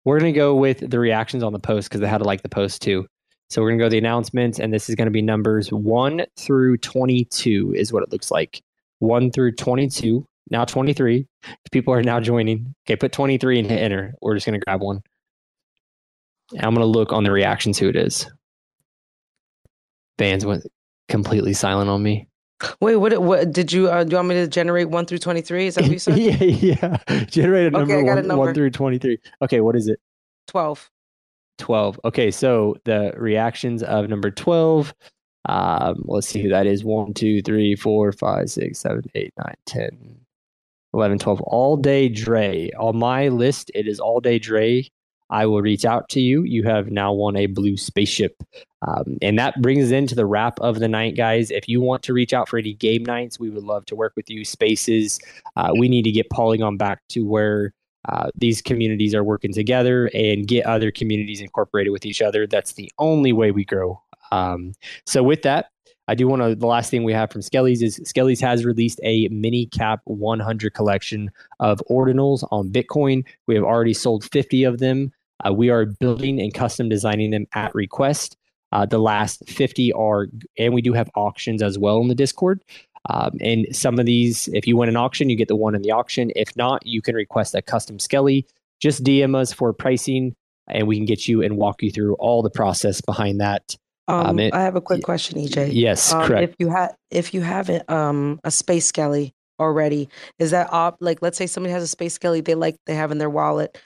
We're going to go with the reactions on the post because they had to like the post too. So we're going to go the announcements, and this is going to be numbers 1 through 22, is what it looks like. 1 through 22, now 23. People are now joining. Okay, put 23 and hit enter. We're just going to grab one. And I'm going to look on the reactions who it is. Bbandz went completely silent on me. Wait, what? What did you? Uh, do you want me to generate one through twenty three? Is that what you said? yeah, yeah. Generate a number, I got a one, number. one through 23. Okay, what is it? Twelve. 12. Okay, so the reactions of number 12. Um, let's see who that is. 1, 2, 3, 4, 5, 6, 7, 8, 9, 10, 11, 12. All day Dre. On my list, it is all day Dre. I will reach out to you. You have now won a blue spaceship. Um, and that brings us into the wrap of the night, guys. If you want to reach out for any game nights, we would love to work with you. Spaces. Uh, we need to get Polygon back to where uh, these communities are working together and get other communities incorporated with each other. That's the only way we grow. Um, so, with that, I do want to. The last thing we have from Skelly's is Skelly's has released a mini cap 100 collection of ordinals on Bitcoin. We have already sold 50 of them. Uh, we are building and custom designing them at request. Uh, the last 50 are, and we do have auctions as well in the Discord. Um, and some of these, if you win an auction, you get the one in the auction. If not, you can request a custom Skelly. Just DM us for pricing, and we can get you and walk you through all the process behind that. Um, it- I have a quick question, EJ. Yes, um, correct. If you have, if you have um, a space skelly already, is that op? Like, let's say somebody has a space skelly they like they have in their wallet.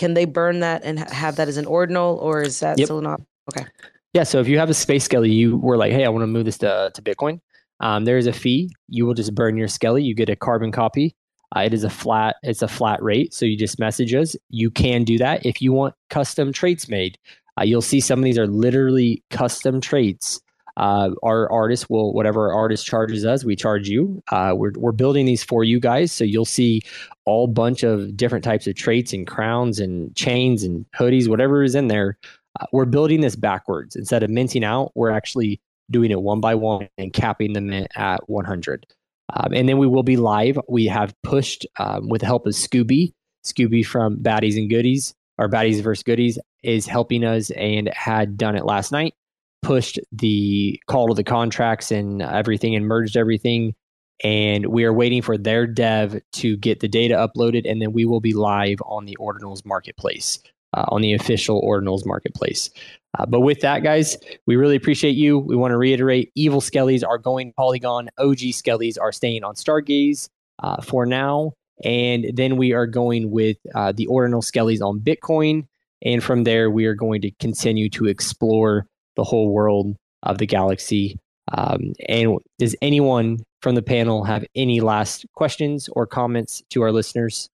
Can they burn that and have that as an ordinal, or is that Yep. still not okay? Yeah, so if you have a space skelly, you were like, hey, I want to move this to, to Bitcoin. Um, there is a fee. You will just burn your skelly. You get a carbon copy. Uh, it is a flat. It's a flat rate. So you just message us. You can do that if you want custom traits made. Uh, you'll see some of these are literally custom traits. Uh, our artist will whatever our artist charges us, we charge you. Uh, we're we're building these for you guys, so you'll see all bunch of different types of traits and crowns and chains and hoodies, whatever is in there. Uh, we're building this backwards instead of minting out. We're actually doing it one by one and capping the mint at 100. Um, and then we will be live. We have pushed um, with the help of Scooby. Scooby from Baddies and Goodies, or Baddies versus Goodies, is helping us and had done it last night. Pushed the call to the contracts and everything and merged everything. And we are waiting for their dev to get the data uploaded, and then we will be live on the Ordinals Marketplace, uh, on the official Ordinals Marketplace. Uh, but with that, guys, we really appreciate you. We want to reiterate evil skellies are going Polygon. OG skellies are staying on Stargaze uh, for now. And then we are going with uh, the ordinal skellies on Bitcoin. And from there, we are going to continue to explore the whole world of the galaxy. Um, and does anyone from the panel have any last questions or comments to our listeners?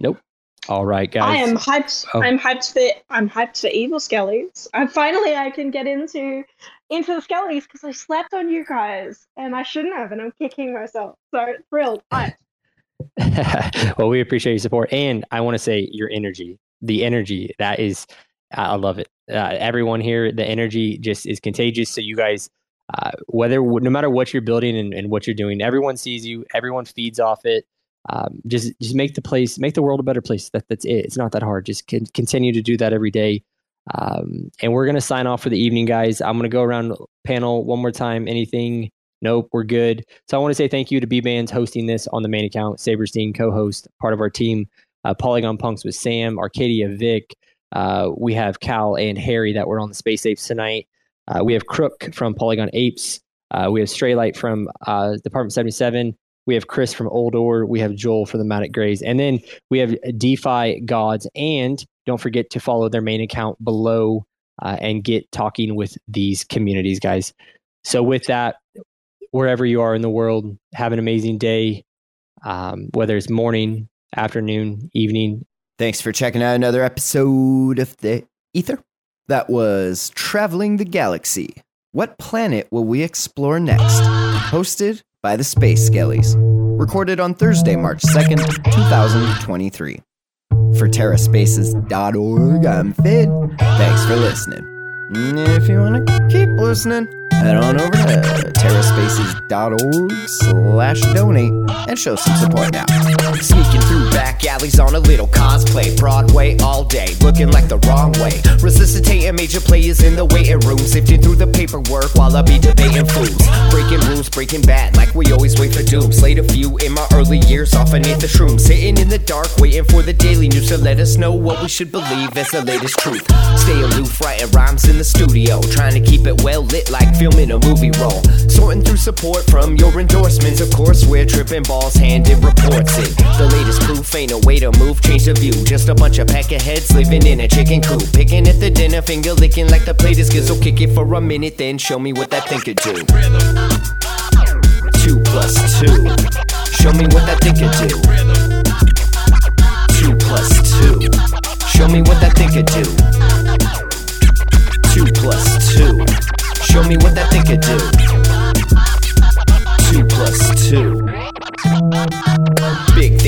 Nope. All right, guys. I am hyped. Oh. I'm hyped for I'm hyped for evil skellies. And finally, I can get into into the skellies because I slept on you guys and I shouldn't have, and I'm kicking myself. So thrilled. Hyped. well, we appreciate your support, and I want to say your energy. The energy that is, I love it. Uh, everyone here, the energy just is contagious. So you guys, uh, whether no matter what you're building and, and what you're doing, everyone sees you. Everyone feeds off it. Um, just just make the place, make the world a better place. That that's it. It's not that hard. Just con- continue to do that every day. Um, and we're gonna sign off for the evening, guys. I'm gonna go around panel one more time. Anything? Nope, we're good. So I want to say thank you to Bbandz hosting this on the main account. Sabrestein, co-host, part of our team. Uh, Polygon Punks with Sam, Arkadia, Vic. Uh, we have Cal and Harry that were on the Space Apes tonight. Uh, we have Crook from Polygon Apes. Uh, we have Straylight from uh, Department 77. We have Chris from Uldor. We have Joel from the Matic Greys. And then we have DeFi Gods. And don't forget to follow their main account below uh, and get talking with these communities, guys. So, with that, wherever you are in the world, have an amazing day. Um, whether it's morning, afternoon, evening. Thanks for checking out another episode of the Ether. That was Traveling the Galaxy. What planet will we explore next? Hosted by the Space Skellies. Recorded on Thursday, March 2nd, 2023. For TerraSpaces.org, I'm Fid. Thanks for listening. If you want to keep listening, head on over to terraspaces.org slash donate and show some support now. Sneaking through back alleys on a little cosplay. Broadway all day, looking like the wrong way. Resuscitating major players in the waiting room. Sifting through the paperwork while I be debating fools. Breaking rules, breaking bad, like we always wait for doom. Slayed a few in my early years off beneath the shroom. Sitting in the dark, waiting for the daily news to let us know what we should believe as the latest truth. Stay aloof, writing rhymes in the studio. Trying to keep it well lit like filming a movie roll. Sorting through support from your endorsements. Of course, we're tripping balls, handed reports it. The latest proof ain't a way to move, change the view. Just a bunch of pack of peckerheads living in a chicken coop. Picking at the dinner, finger licking like the plate is. So kick it for a minute, then show me what that thing could do. Two plus two. Show me what that thing could do. Two plus two. Show me what that thing could do. Two plus. Show me what that thing could do. Two plus two.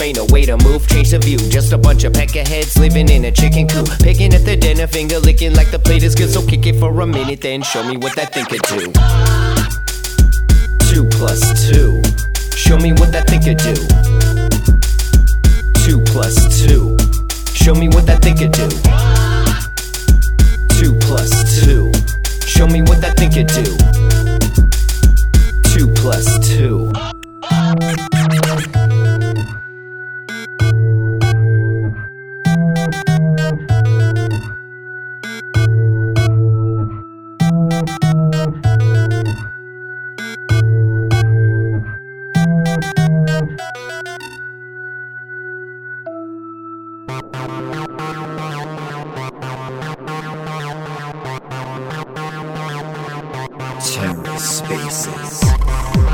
ain't no way to move, change the view. Just a bunch of peckerheads living in a chicken coop. Picking at the dinner, finger licking like the plate is good. So kick it for a minute, then show me what that thing could do. Two plus two. Show me what that thing could do. Two plus two. Show me what that thing could do. Two plus two. Show me what that thing could do. Two plus two. TerraSpaces.